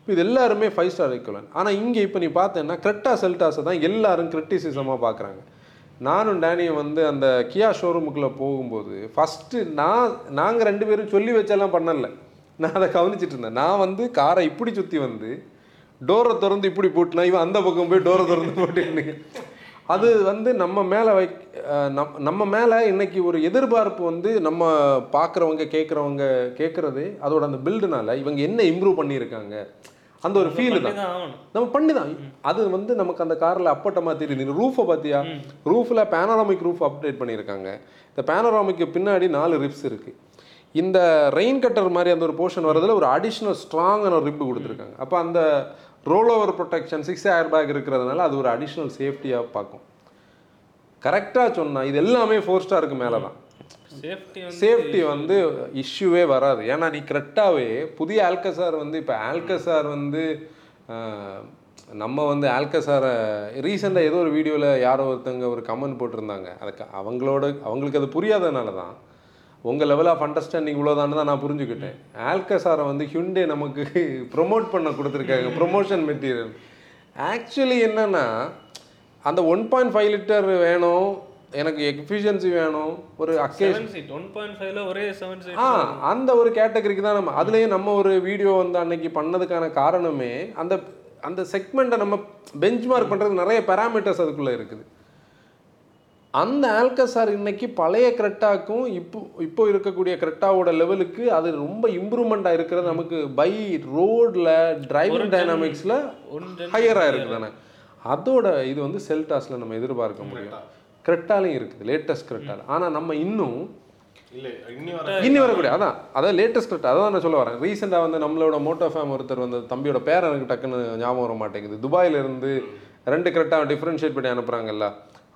இப்போ இது எல்லாருமே ஃபைவ் ஸ்டார் ஈக்குவலன் ஆனால் இங்கே இப்போ நீ பார்த்தேன்னா கிரெட்டா செல்டாஸை தான் எல்லாரும் கிரிட்டிசிசமாக பார்க்குறாங்க. நானும் டேனியும் வந்து அந்த கியா ஷோரூமுக்குள்ளே போகும்போது ஃபஸ்ட்டு நான் நாங்கள் ரெண்டு பேரும் சொல்லி வச்செல்லாம் பண்ணல. நான் அதை கவனிச்சிட்டு இருந்தேன். நான் வந்து காரை இப்படி சுற்றி வந்து டோரை திறந்து இப்படி போட்டுனா இவன் அந்த பக்கம் போய் டோரை திறந்து போட்டுன்னு அது வந்து நம்ம மேலே வை நம் நம்ம மேலே இன்னைக்கு ஒரு எதிர்பார்ப்பு வந்து நம்ம பார்க்குறவங்க கேட்குறவங்க கேட்குறது அதோட அந்த பில்டுனால இவங்க என்ன இம்ப்ரூவ் பண்ணியிருக்காங்க? அந்த ஒரு ஃபீல் தான். நம்ம பண்ணி தான் அது வந்து நமக்கு அந்த காரில் அப்பட்டமாக தெரியுது. ரூஃபை பார்த்தியா ரூஃபில் பேனராமிக் ரூஃப் அப்டேட் பண்ணியிருக்காங்க. இந்த பேனராமிக்கு பின்னாடி நாலு ரிப்ஸ் இருக்குது இந்த ரெயின் கட்டர் மாதிரி அந்த ஒரு போர்ஷன் வரதுல ஒரு அடிஷ்னல் ஸ்ட்ராங்கான ஒரு ரிப் கொடுத்துருக்காங்க. அப்போ அந்த roll over protection six air bag இருக்கிறதுனால அது ஒரு அடிஷ்னல் சேஃப்டியாக பார்க்கும். கரெக்டாக சொன்னா இது எல்லாமே ஃபோர் ஸ்டாருக்கு மேலே தான். சேஃப்டி வந்து சேஃப்டி வந்து இஷ்யூவே வராது. ஏன்னா நீ கரெக்டாகவே புதிய ஆல்கசார் வந்து இப்போ ஆல்கசார் வந்து நம்ம வந்து ஆல்கசாரை ரீசெண்டாக ஏதோ ஒரு வீடியோவில் யாரோ ஒருத்தங்க ஒரு கமெண்ட் போட்டிருந்தாங்க. அதுக்கு அவங்களோட அவங்களுக்கு அது புரியாதனால தான். உங்கள் லெவல் ஆஃப் அண்டர்ஸ்டாண்டிங் இவ்வளோதான்னு தான் நான் புரிஞ்சுக்கிட்டேன். ஆல்கசாரை வந்து ஹியூண்டே நமக்கு ப்ரொமோட் பண்ண கொடுத்துருக்காங்க ப்ரொமோஷன் மெட்டீரியல் ஆக்சுவலி என்னன்னா அந்த ஒன் பாயிண்ட் ஃபைவ் லிட்டர் வேணும் எனக்கு எஃபிஷியன்சி வேணும் ஒரு okay seven seat one point ஃபைவ்ல ஒரே செவன் சீட் ஆ அந்த ஒரு கேட்டகரிக்கு தான் நம்ம அதுலேயும் நம்ம ஒரு வீடியோ வந்து அன்னைக்கு பண்ணதுக்கான காரணமே அந்த அந்த செக்மெண்ட்டை நம்ம பெஞ்ச்மார்க் பண்ணுறது நிறைய பேராமீட்டர்ஸ் அதுக்குள்ளே இருக்குது. அந்த ஆல்கசார் இன்னைக்கு பழைய கிரெட்டாக்கும் இப்போ இப்போ இருக்கக்கூடிய கிரெட்டாவோட லெவலுக்கு அது ரொம்ப இம்ப்ரூவ்மெண்ட்டாக இருக்கிறது நமக்கு பை ரோடில் டிரைவிங் டைனாமிக்ஸில் ஹையராக இருக்குது தானே அதோட இது வந்து செல்டாஸில் நம்ம எதிர்பார்க்க முடியும். கிரெட்டாலையும் இருக்குது லேட்டஸ்ட் கிரெட்டால் ஆனால் நம்ம இன்னும் இல்லை இன்னி வர இன்னி வரக்கூடிய அதான் அதான் லேட்டஸ்ட் கரெக்ட் அதான் நான் சொல்ல வரேன். ரீசெண்டாக வந்து நம்மளோட மோட்டோ ஃபேம் ஒருத்தர் வந்து தம்பியோட பேர் எனக்கு டக்குன்னு ஞாபகம் வர மாட்டேங்குது. துபாயில இருந்து ரெண்டு கரெக்டாக டிஃப்ரென்ஷியேட் பண்ணி அனுப்புகிறாங்கல்ல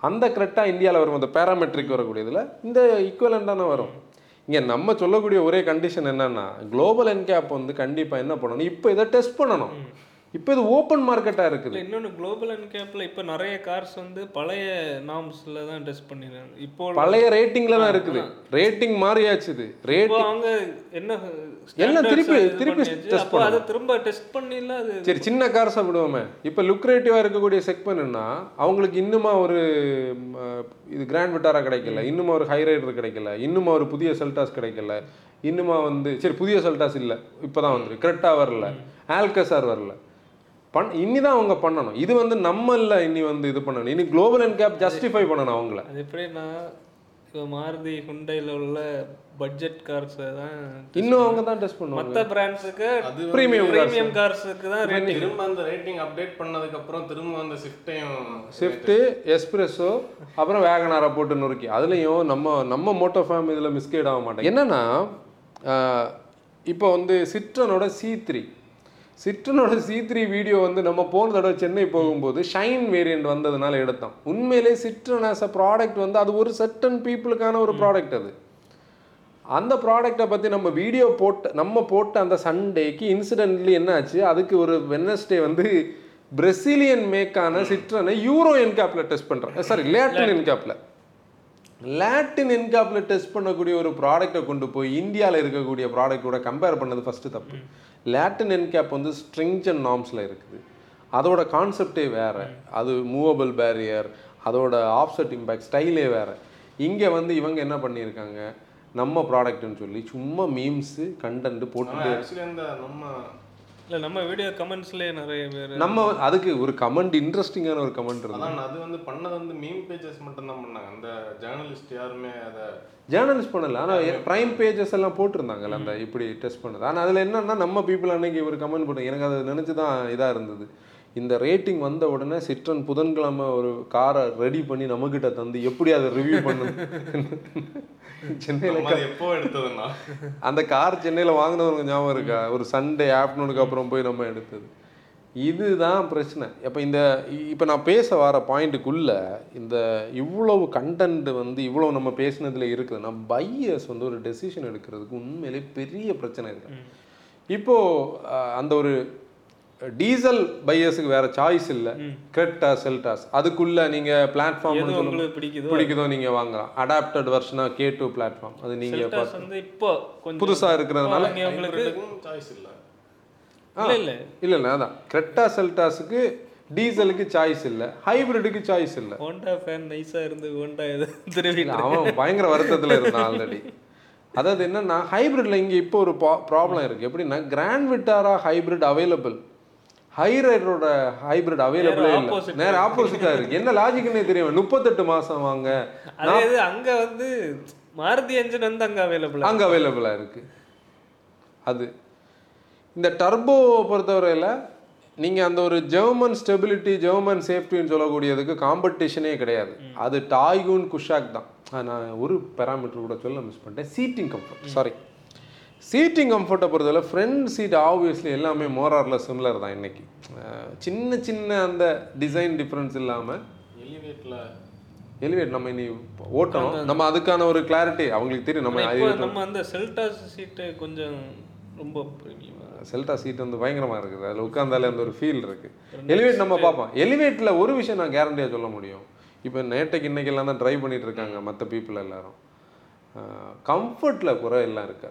அந்த கரெக்டாக இந்தியாவில் வரும் அந்த பேராமெட்ரிக் வரக்கூடியதில் இந்த ஈக்குவலண்டான வரும். இங்கே நம்ம சொல்லக்கூடிய ஒரே கண்டிஷன் என்னன்னா குளோபல் என்கேப் வந்து கண்டிப்பாக என்ன பண்ணணும்? இப்போ இதை டெஸ்ட் பண்ணணும். இப்போ இது ஓப்பன் மார்க்கெட்டாக இருக்குது. இன்னொன்று குளோபல் என்கேப்ல இப்போ நிறைய கார்ஸ் வந்து பழைய நார்ம்ஸில் தான் டெஸ்ட் பண்ணிடுறாங்க இப்போ பழைய ரேட்டிங்கில் தான் இருக்குது. ரேட்டிங் மாறியாச்சு இது. ரேட் அவங்க என்ன எல்லாம் திருப்பி- திருப்பி test அப்போ அதை திரும்ப டெஸ்ட் பண்ணில அது சரி சின்ன கார்ஸை விடுவோமே. இப்போ லுக்ரேட்டிவாக இருக்கக்கூடிய செக்மெண்ட்னா அவங்களுக்கு இன்னுமா ஒரு இது கிராண்ட் விட்டாரா கிடைக்கல. இன்னுமா ஒரு ஹை ரைடர் கிடைக்கல. இன்னுமா ஒரு புதிய செல்டாஸ் கிடைக்கல. இன்னுமா வந்து சரி புதிய செல்டாஸ் இல்லை. இப்போ தான் வந்து கிரெட்டா வரல ஆல்கசார் வரல. பண் இனி தான் அவங்க பண்ணணும். இது வந்து நம்ம இல்லை இனி வந்து இது பண்ணணும். இனி குளோபல் அண்ட் கேப் ஜஸ்டிஃபை பண்ணணும் அவங்கள. அது எப்படின்னா இப்போ மாருதி ஹுண்டைல உள்ள பட்ஜெட் கார்ஸை தான் இன்னும் அவங்க தான் டெஸ்ட் பண்ணுவாங்க. மற்ற பிராண்ட்ஸுக்கு cars. ப்ரீமியம் கார்ஸுக்கு தான் ரேட்டிங் திரும்ப அந்த ரேட்டிங் அப்டேட் பண்ணதுக்கு அப்புறம் திரும்ப அந்த ஷிஃப்ட்டையும் ஸ்விஃப்ட்டு எஸ்பிரெஸோ அப்புறம் வேகனாரை போட்டு நொறுக்கி. அதுலேயும் நம்ம நம்ம மோட்டோ ஃபேம் இதில் மிஸ்கைட் ஆக மாட்டேன் என்னன்னா இப்போ வந்து சிட்ரனோட சி த்ரீ சிட்ரனோட சி த்ரீ வீடியோ வந்து நம்ம போன தடவை சென்னை போகும்போது ஷைன் வேரியண்ட் வந்ததுனால எடுத்தோம். உண்மையிலே சிட்ரன் ஆஸ் அ ப்ராடக்ட் வந்து அது ஒரு சர்டன் பீப்புளுக்கான ஒரு ப்ராடக்ட் அது. அந்த ப்ராடக்ட்டை பற்றி நம்ம வீடியோ போட்டு நம்ம போட்ட அந்த சண்டேக்கு இன்சிடென்ட்லி என்ன ஆச்சு அதுக்கு ஒரு வெனஸ்டே வந்து பிரசிலியன் மேக்கான சிட்ரனை யூரோ என்கேப்பில் டெஸ்ட் பண்ணுறேன் சாரி லேட்டின் என்கேப்பில் லாட்டின் என்காப்பில் டெஸ்ட் பண்ணக்கூடிய ஒரு ப்ராடக்டை கொண்டு போய் இந்தியாவில் இருக்கக்கூடிய ப்ராடக்ட்டோட கம்பேர் பண்ணது ஃபஸ்ட்டு தப்பு. லாட்டின் என்கேப் வந்து ஸ்ட்ரிங்ஜன் அண்ட் நார்ம்ஸில் இருக்குது. அதோட கான்செப்டே வேறு. அது மூவபிள் பேரியர் அதோட ஆப்செட் இம்பேக்ட் ஸ்டைலே வேறு. இங்கே வந்து இவங்க என்ன பண்ணியிருக்காங்க? நம்ம ப்ராடக்ட்னு சொல்லி சும்மா மீம்ஸு கண்டென்ட் போட்டு நம்ம இல்லை நம்ம வீடியோ கமெண்ட்ஸ்லேயே நிறைய பேர் நம்ம அதுக்கு ஒரு கமெண்ட் இன்ட்ரெஸ்டிங்கான ஒரு கமெண்ட் இருந்தது அதான் அது வந்து பண்ணது வந்து மீம் பேஜஸ் மட்டும் தான் பண்ணாங்க. அந்த ஜேர்னலிஸ்ட் யாருமே அதை ஜேர்னலிஸ்ட் பண்ணல. ஆனால் ப்ரைம் பேஜஸ் எல்லாம் போட்டிருந்தாங்கல்ல அந்த இப்படி டெஸ்ட் பண்ணது. ஆனால் அதில் என்னன்னா நம்ம பீப்புள் அன்னைக்கு ஒரு கமெண்ட் பண்ணி எனக்கு அதை நினச்சி தான் இதாக இருந்தது. இந்த ரேட்டிங் வந்த உடனே சிட்ரன் புதன்கிழமை ஒரு காரை ரெடி பண்ணி நம்மக்கிட்ட தந்து எப்படி அதை ரிவ்யூ பண்ணு சென்னையில் எப்போ எடுத்ததுன்னா? அந்த கார் சென்னையில் வாங்கினவங்க ஞாபகம் இருக்கா? ஒரு சண்டே ஆஃப்டர்நூனுக்கு அப்புறம் போய் நம்ம எடுத்தது. இதுதான் பிரச்சனை. இப்போ இந்த இப்போ நான் பேச வர பாயிண்ட்டுக்குள்ள இந்த இவ்வளவு கண்டென்ட் வந்து இவ்வளவு நம்ம பேசினதுல இருக்குதுன்னா பையர்ஸ் வந்து ஒரு டெசிஷன் எடுக்கிறதுக்கு உண்மையிலே பெரிய பிரச்சனை இருக்கு. இப்போ அஹ், அந்த ஒரு டீசல் பையர்ஸுக்கு வேற சாய்ஸ் இல்லை. கிரெட்டா செல்டாஸ் அதுக்குள்ள நீங்க பிளாட்ஃபார்ம் பிடிக்குதோ பிடிக்குதோ நீங்க வாங்கலாம். அடாப்டட் வெர்ஷனா கே டூ பிளாட்ஃபார்ம் அது நீங்க செல்டாஸ் வந்து இப்போ கொஞ்சம் புதுசா இருக்கிறதுனால சாய்ஸ் இல்லை. இல்லை இல்லை. இல்ல அதான். கிரெட்டா செல்டாஸுக்கு டீசலுக்கு சாய்ஸ் இல்ல. ஹைபிரிடுக்கு சாய்ஸ் இல்ல. ஹோண்டா ஃபேன் நைஸாக இருந்து ஹோண்டா எது திரும்பி அவன் பயங்கர வருத்தத்துல இருந்தான் ஆல்ரெடி அதாவது என்னன்னா ஹைபிரிட்ல இங்க இப்போ ஒரு ப்ராப்ளம் இருக்கு. எப்படின்னா கிராண்ட் விட்டாரா ஹைபிரிட் அவைலபிள் ஹைரைடரோட ஹைபிரிட் அவைலபிளே இல்லை. நேரம் ஆப்போசிட்டா இருக்கு. என்ன லாஜிக்னே தெரியும் முப்பத்தெட்டு மாசம் வாங்க. அதே இது அங்க வந்து மாருதி என்ஜின் வந்து அங்க அவைலபிள் அங்கே அவைலபிளாக இருக்குது அது. இந்த டர்போ பொறுத்தவரையில் நீங்கள் அந்த ஒரு ஜெர்மன் ஸ்டெபிலிட்டி ஜெர்மன் சேஃப்டின்னு சொல்லக்கூடியதுக்கு காம்படிஷனே கிடையாது. அது டாய்கூன் குஷாக் தான். நான் ஒரு பேராமீட்டர் கூட சொல்ல மிஸ் பண்ணிட்டேன். சீட்டிங் கம்ஃபர்ட் சாரி சீட்டிங் கம்ஃபர்ட்டை பொறுத்தவரை ஃப்ரண்ட் சீட் ஆப்வியஸ்லி எல்லாமே மோரார்ல சிமிலர் தான் இன்னைக்கு. அஹ், சின்ன சின்ன அந்த டிசைன் டிஃப்ரென்ஸ் இல்லாமல் எலிவேட்ல எலிவேட் நம்ம இனி ஓட்டணும். நம்ம அதுக்கான ஒரு கிளாரிட்டி அவங்களுக்கு தெரியும். நம்ம நம்ம அந்த செல்டாஸ் சீட்டு கொஞ்சம் ரொம்ப. செல்டா சீட் வந்து பயங்கரமா இருக்குது. அதில் உட்காந்தாலே அந்த ஒரு ஃபீல் இருக்கு. எலிவேட் நம்ம பார்ப்போம். எலிவேட்ல ஒரு விஷயம் நான் கேரண்டியா சொல்ல முடியும். இப்போ நேட்டைக்கு இன்னைக்கு எல்லாம் தான் ட்ரை பண்ணிட்டு இருக்காங்க மற்ற பீப்புள் எல்லாரும். கம்ஃபர்ட்ல குறை எல்லாம் இருக்கு.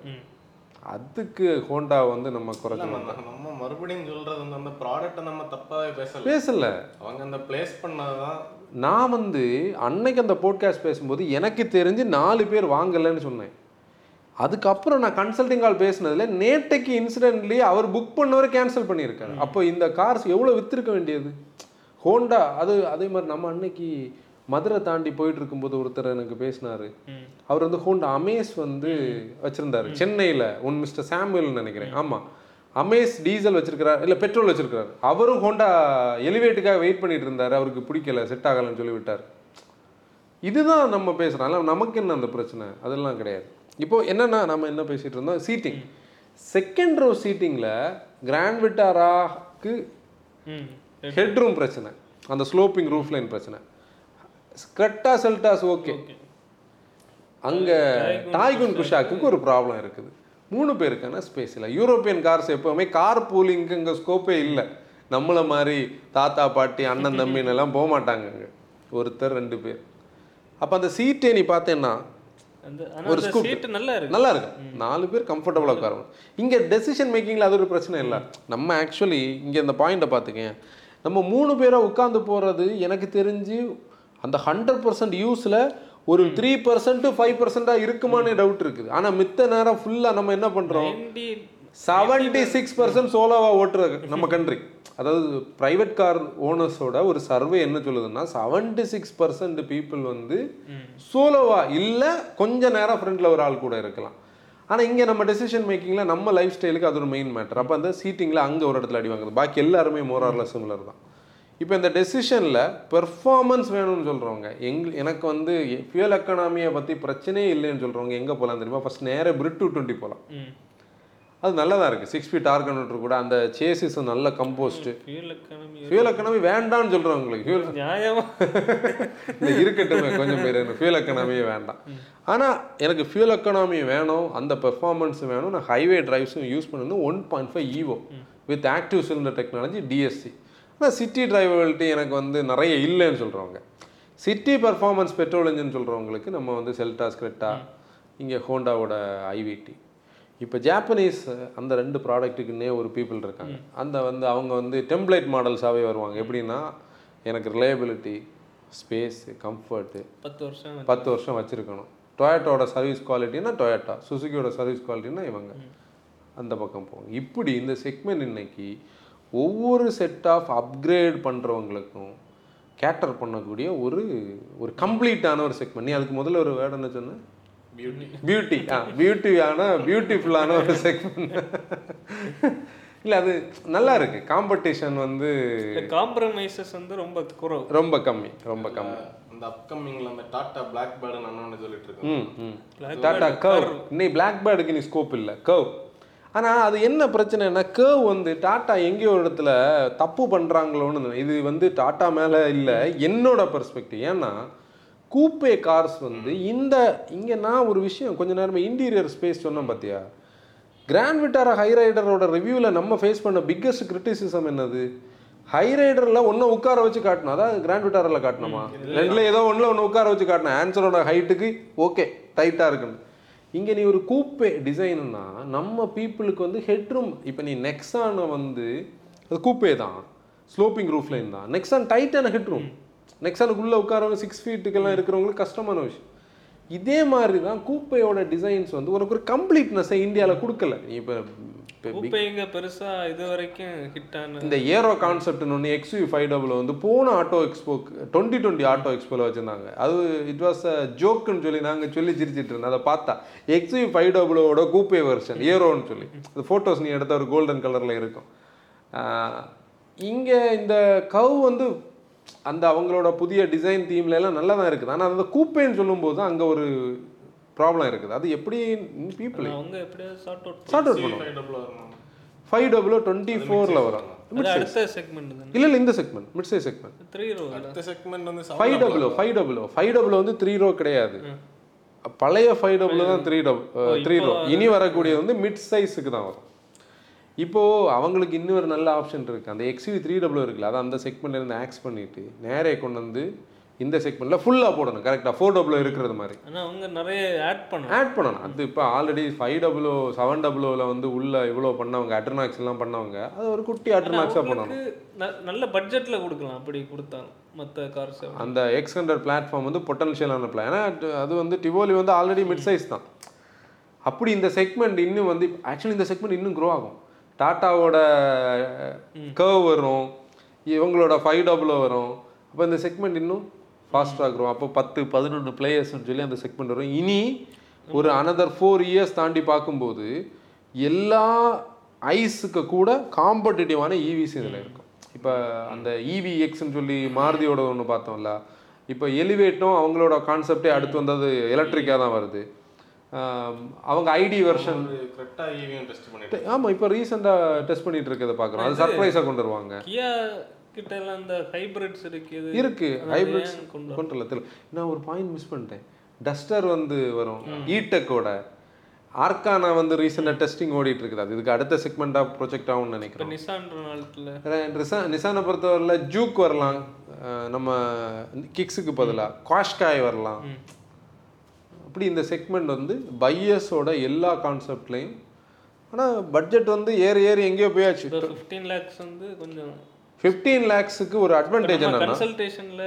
அதுக்கு ஹோண்டா வந்து நம்ம குறைச்ச நம்ம மறுபடியும் சொல்றது வந்து அந்த ப்ராடக்ட்டை நம்ம தப்பாவே பேசல. பேசல. அவங்க அந்த பிளேஸ் பண்ணதுதான் நான் வந்து அன்னைக்கு அந்த போட்காஸ்ட் பேசும்போது எனக்கு தெரிஞ்சு நாலு பேர் வாங்கலைன்னு சொன்னேன். அதுக்கப்புறம் நான் கன்சல்டிங் கால் பேசினதுல நேட்டைக்கு இன்சிடென்ட்லி அவர் புக் பண்ணவரை கேன்சல் பண்ணியிருக்காரு. அப்போ இந்த கார்ஸ் எவ்வளோ வித்திருக்க வேண்டியது? ஹோண்டா அது அதே மாதிரி நம்ம அன்னைக்கு மதுரை தாண்டி போயிட்டு இருக்கும்போது ஒருத்தர் எனக்கு பேசினாரு. அவர் வந்து ஹோண்டா அமேஸ் வந்து வச்சிருந்தாரு. சென்னையில். ஒன் மிஸ்டர் சாமுவேல்னு நினைக்கிறேன். ஆமாம் அமேஸ் டீசல் வச்சிருக்கிறார். இல்லை பெட்ரோல் வச்சிருக்கிறார். அவரும் ஹோண்டா எலிவேட்டுக்காக வெயிட் பண்ணிட்டு இருந்தாரு. அவருக்கு பிடிக்கல செட் ஆகலைன்னு சொல்லி விட்டார் இதுதான் நம்ம பேசுகிறோம் நமக்கு என்ன அந்த பிரச்சனை? அதெல்லாம் கிடையாது. இப்போ என்னன்னா நம்ம என்ன பேசிட்டு இருந்தோம்? சீட்டிங். செகண்ட் ரோ சீட்டிங்கில் கிராண்ட் விட்டாராக்கு ம். ஹெட் ரூம் பிரச்சனை. அந்த ஸ்லோப்பிங் ரூஃப் லைன் பிரச்சனை. ஸ்கட்டா செல்டாஸ் ஓகே அங்கே டாய்குன் குஷாக்குக்கு ஒரு ப்ராப்ளம் இருக்குது. மூணு பேருக்கான ஸ்பேஸ் இல்லை. யூரோப்பியன் கார்ஸ் எப்போவுமே கார் பூலிங்க்கு இங்கே ஸ்கோப்பே இல்லை. நம்மளை மாதிரி தாத்தா பாட்டி அண்ணன் தம்பின்னு எல்லாம் போக மாட்டாங்க அங்கே. ஒருத்தர் ரெண்டு பேர். அப்போ அந்த சீட்டே நீ பார்த்தேன்னா அந்த சீட்டு நல்லா இருக்கு. நல்லா இருக்கு. நாலு பேர் கம்ஃபர்டபுளாக உட்காரணும் இங்கே டெசிஷன் மேக்கிங்கில் அது ஒரு பிரச்சனை இல்லை. நம்ம ஆக்சுவலி இங்கே இந்த பாயிண்ட்டை பார்த்துக்கேன். நம்ம மூணு பேராக உட்காந்து போகிறது எனக்கு தெரிஞ்சு அந்த ஹண்ட்ரட் பர்சன்ட் யூஸில் ஒரு த்ரீ பர்சன்ட் ஃபைவ் பர்சன்டாக இருக்குமான்னு டவுட் இருக்குது. ஆனால் மித்த நேரம் ஃபுல்லாக நம்ம என்ன பண்ணுறோம் 90 செவன்டி சிக்ஸ் பர்சன்ட் சோலோவாக ஓட்டுற நம்ம கண்ட்ரி அதாவது ப்ரைவேட் கார் ஓனர்ஸோட ஒரு சர்வே என்ன சொல்லுதுன்னா செவன்டி சிக்ஸ் பர்சன்ட் பீப்புள் வந்து சோலோவா இல்லை கொஞ்ச நேரம் ஃப்ரெண்டில் ஒரு ஆள் கூட இருக்கலாம். ஆனால் இங்கே நம்ம டெசிஷன் மேக்கிங்கில் நம்ம லைஃப் ஸ்டைலுக்கு அது ஒரு மெயின் மேட்டர் அப்போ அந்த சீட்டிங்கில் அங்கே ஒரு இடத்துல அடி வாங்குது பாக்கி எல்லாருமே மோராரில் சிமிலர் தான். இப்போ இந்த டெசிஷனில் பெர்ஃபார்மன்ஸ் வேணும்னு சொல்கிறவங்க எங் எனக்கு வந்து ஃபியூல் எக்கனாமியை பற்றி பிரச்சனையே இல்லைன்னு சொல்கிறவங்க எங்கே போகலாம் தெரியுமா? ஃபஸ்ட் நேராக பிரிட் டூ டுவெண்ட்டி போகலாம் அது நல்லதா இருக்குது சிக்ஸ் ஃபீட் ஆர்கனோட்டர் கூட அந்த சேசிஸ் நல்ல கம்போஸ்ட் ஃபியூல் எக்கானமி வேண்டாம்னு சொல்கிறவங்களுக்கு ஃபியூல் இல்லை இருக்கட்டுமே கொஞ்சம் பேர் எனக்கு ஃபியூல் எக்கனாமியே வேண்டாம். ஆனால் எனக்கு ஃபியூல் எக்கனாமி வேணும் அந்த பெர்ஃபார்மன்ஸ் வேணும் நான் ஹைவே டிரைவ்ஸும் யூஸ் பண்ணணும் one point five Evo with active cylinder technology DSC ஆனால் சிட்டி டிரைவபிலிட்டி எனக்கு வந்து நிறைய இல்லைன்னு சொல்கிறவங்க சிட்டி பெர்ஃபார்மன்ஸ் பெட்ரோல் இன்ஜின் சொல்கிறவங்களுக்கு நம்ம வந்து செல்டா ஸ்கிரெட்டா இங்கே ஹோண்டாவோட ஐவிடி இப்போ ஜாப்பனீஸ் அந்த ரெண்டு ப்ராடக்ட்டுக்குன்னே ஒரு பீப்புள் இருக்காங்க. அந்த வந்து அவங்க வந்து டெம்ப்ளேட் மாடல்ஸாகவே வருவாங்க. எப்படின்னா எனக்கு ரிலையபிலிட்டி ஸ்பேஸு கம்ஃபர்ட்டு பத்து வருஷம் பத்து வருஷம் வச்சுருக்கணும். டொயட்டோட சர்வீஸ் குவாலிட்டினா டொயட்டா சுசுகியோட சர்வீஸ் குவாலிட்டினா இவங்க. அந்த பக்கம் போவாங்க இப்படி இந்த செக்மெண்ட் இன்னைக்கு ஒவ்வொரு செட் ஆஃப் அப்கிரேட் பண்ணுறவங்களுக்கும் கேட்டர் பண்ணக்கூடிய ஒரு ஒரு கம்ப்ளீட்டான ஒரு செக்மெண்ட் நீ அதுக்கு முதல்ல ஒரு வேர்டு என்ன சொன்ன? பியூட்டி பியூட்டி ஆ பியூட்டியான பியூட்டிஃபுல்லான ஒரு செக்மெண்ட் இல்லை அது நல்லா இருக்கு. காம்படிஷன் வந்து காம்ப்ரமைசஸ் வந்து ரொம்ப குறவு. ரொம்ப கம்மி ரொம்ப கம்மி. அந்த அப்கமிங்ல அந்த டாடா பிளாக் பேர்டு அண்ணன் சொல்லிட்டு இருக்கோம் ம். ம் டாட்டா கர்வ் இன்னைக்கு பிளாக் பேர்டுக்கு நீ ஸ்கோப் இல்லை. கர்வ் ஆனால் அது என்ன பிரச்சனைனா கர்வ் வந்து டாட்டா எங்கேயோ ஒரு இடத்துல தப்பு பண்ணுறாங்களோன்னு இது வந்து டாட்டா மேலே இல்லை. என்னோட பெர்ஸ்பெக்டிவ் ஏன்னா கூப்பே கார்ஸ் வந்து இந்த இங்கே நான் ஒரு விஷயம் கொஞ்ச நேரமே இன்டீரியர் ஸ்பேஸ் சொன்னேன் பார்த்தியா கிராண்ட் விட்டாரா ஹைரைடரோட ரிவ்யூவில் நம்ம ஃபேஸ் பண்ண பிக்கஸ்ட் கிரிட்டிசிசம் என்னது? ஹைரைடரில் ஒன்று உட்கார வச்சு காட்டணும் அதாவது கிராண்ட் விட்டாரில் காட்டணுமா ரெண்டில் ஏதோ ஒன்றில் ஒன்று உட்கார வச்சு காட்டணும் ஆன்சரோட ஹைட்டுக்கு ஓகே டைட்டாக இருக்குன்னு. இங்கே நீ ஒரு கூப்பே டிசைனுன்னா நம்ம பீப்புளுக்கு வந்து ஹெட்ரூம் இப்போ நீ நெக்ஸானை வந்து அது கூப்பே தான் ஸ்லோப்பிங் ரூஃப் லைன் தான். நெக்ஸான் டைட்டான ஹெட்ரூம் நெக்ஸானுக்குள்ளே உட்காரவங்க சிக்ஸ் ஃபீட்டுக்கெல்லாம் இருக்கிறவங்களுக்கு கஷ்டமான விஷயம். இதே மாதிரி தான் கூப்பையோட டிசைன்ஸ் வந்து உனக்கு ஒரு கம்ப்ளீட்னஸை இந்தியாவில் கொடுக்கல. நீ இப்போ கூப்பை இங்க பெருசா இது வரைக்கும் ஹிட் ஆன இந்த ஏரோ கான்செப்ட்னு ஒன்று எக்ஸ்யூ ஃபைவ் டபுள் வந்து போன auto expo twenty twenty auto எக்ஸ்போவில் வச்சுருந்தாங்க. அது இட் வாஸ் அ ஜோக்குன்னு சொல்லி நாங்கள் சொல்லி சிரிச்சிட்டு இருந்தோம். அதை பார்த்தா எக்ஸ்யூ ஃபைவ் டபுளோட கூப்பே வெர்ஷன் ஏரோன்னு சொல்லி. அது ஃபோட்டோஸ் நீ எடுத்த ஒரு கோல்டன் கலரில் இருக்கும். இங்கே இந்த கவ் வந்து அந்த அவங்களோட புதிய டிசைன் தீம்ல எல்லாம் நல்லா தான் இருக்குது. ஆனால் அந்த கூப்பேன்னு சொல்லும்போது அங்கே ஒரு ப்ராப்ளம் இருக்குது. அது எப்படி people sort out sort out பண்ணுவோம் ஃபைவ் டபுள் டுவெண்ட்டி ஃபோரில் வரும் செக்மெண்ட் இல்லை இல்லை இந்த segment mid size segment three row அடுத்த செக்மெண்ட் வந்து five double five double five double வந்து த்ரீ ரோ கிடையாது. பழைய ஃபைவ் டபுள் தான் த்ரீ டபுள் த்ரீ ரோ இனி வரக்கூடியது வந்து மிட் சைஸுக்கு தான் வரும். இப்போ அவங்களுக்கு இன்னொரு நல்ல ஆப்ஷன் இருக்கு. அந்த எக்ஸ்யூ த்ரீ டபுள் இருக்குல்ல அதை அந்த செக்மெண்ட்ல இருந்து ஆக்ஸ் பண்ணிட்டு நேரே கொண்டு வந்து இந்த செக்மெண்ட்ல ஃபுல்லா போடணும். கரெக்டா ஃபோர் டபுள் இருக்கிறது மாதிரி. ஆனா அவங்க நிறைய ஆட் பண்ணணும். ஆட் பண்ணணும். அது இப்போ ஆல்ரெடி ஃபைவ் டபுளோ செவன் டபுளோவில் வந்து உள்ள இவ்வளோ பண்ணவங்க அட்ரனாக்ஸ் எல்லாம் பண்ணவங்க அது ஒரு குட்டி அட்ரனாக்ஸாக பண்ணணும். நல்ல பட்ஜெட்ல கொடுக்கலாம். அப்படி கொடுத்தாலும் மத்த கார்ஸ் அந்த எக்ஸ் ஹண்ட்ரட் பிளாட்ஃபார்ம் வந்து பொட்டன்ஷியலான பிளான் ஏன்னா அது- அது வந்து டிவோலி வந்து ஆல்ரெடி மிட் சைஸ் தான். அப்படி இந்த செக்மெண்ட் இன்னும் வந்து ஆக்சுவலி இந்த செக்மெண்ட் இன்னும் க்ரோ ஆகும். டாட்டாவோட கர்வ் வரும். இவங்களோட ஃபைவ் டபுளோ வரும். அப்போ இந்த செக்மெண்ட் இன்னும் ஃபாஸ்ட்டாக க்ரோ அப்போ பத்து பதினொன்று பிளேயர்ஸ்னு சொல்லி அந்த செக்மெண்ட் வரும். இனி ஒரு அனதர் ஃபோர் இயர்ஸ் தாண்டி பார்க்கும்போது எல்லா ஐஸுக்கு கூட காம்படிட்டிவான ஈவிஸ் இதில் இருக்கும். இப்போ அந்த இவி எக்ஸ்ன்னு சொல்லி மாருதியோட ஒன்று பார்த்தோம்ல. இப்போ எலிவேட்டும் அவங்களோட கான்செப்டே அடுத்து வந்தது எலக்ட்ரிக்காக தான் வருது. அவங்க ஐடி வெர்ஷன் கரெக்டாக ஈவியும் டெஸ்ட் பண்ணிட்டு ஆமாம் இப்போ ரீசெண்டாக டெஸ்ட் பண்ணிட்டு இருக்கிறத பார்க்குறோம். அது சர்ப்ரைஸாக கொண்டு வருவாங்க. கிட்ட எல்லாம் இந்த ஹைபிரிட்ஸ் இருக்குது. இருக்கு. ஹைபிரிட்ஸ் கொண்டு வரல நான் ஒரு பாயிண்ட் மிஸ் பண்ணிட்டேன். டஸ்டர் வந்து வரும். ஈடெக்கோட ஆர்கானா வந்து ரீசெண்டாக டெஸ்டிங் ஓடிட்டு இருக்குது அது இதுக்கு அடுத்த செக்மெண்ட்டாக ப்ரொஜெக்ட் ஆகும்னு நினைக்கிறேன் நிசான்ற நாளத்தில் நிசா நிசானை பொறுத்தவரையில் ஜூக் வரலாம். நம்ம கிக்ஸுக்கு பதிலாக காஷ்காய் வரலாம். அப்படி இந்த செக்மெண்ட் வந்து பையர்ஸோட எல்லா கான்செப்ட்லேயும் ஆனால் பட்ஜெட் வந்து ஏறி ஏறி எங்கேயோ போயாச்சு. ஃபிஃப்டீன் லேக்ஸ் வந்து கொஞ்சம் ஃபிஃப்டீன் லேக்ஸுக்கு ஒரு அட்வான்டேஜ் கன்சல்டேஷன்ல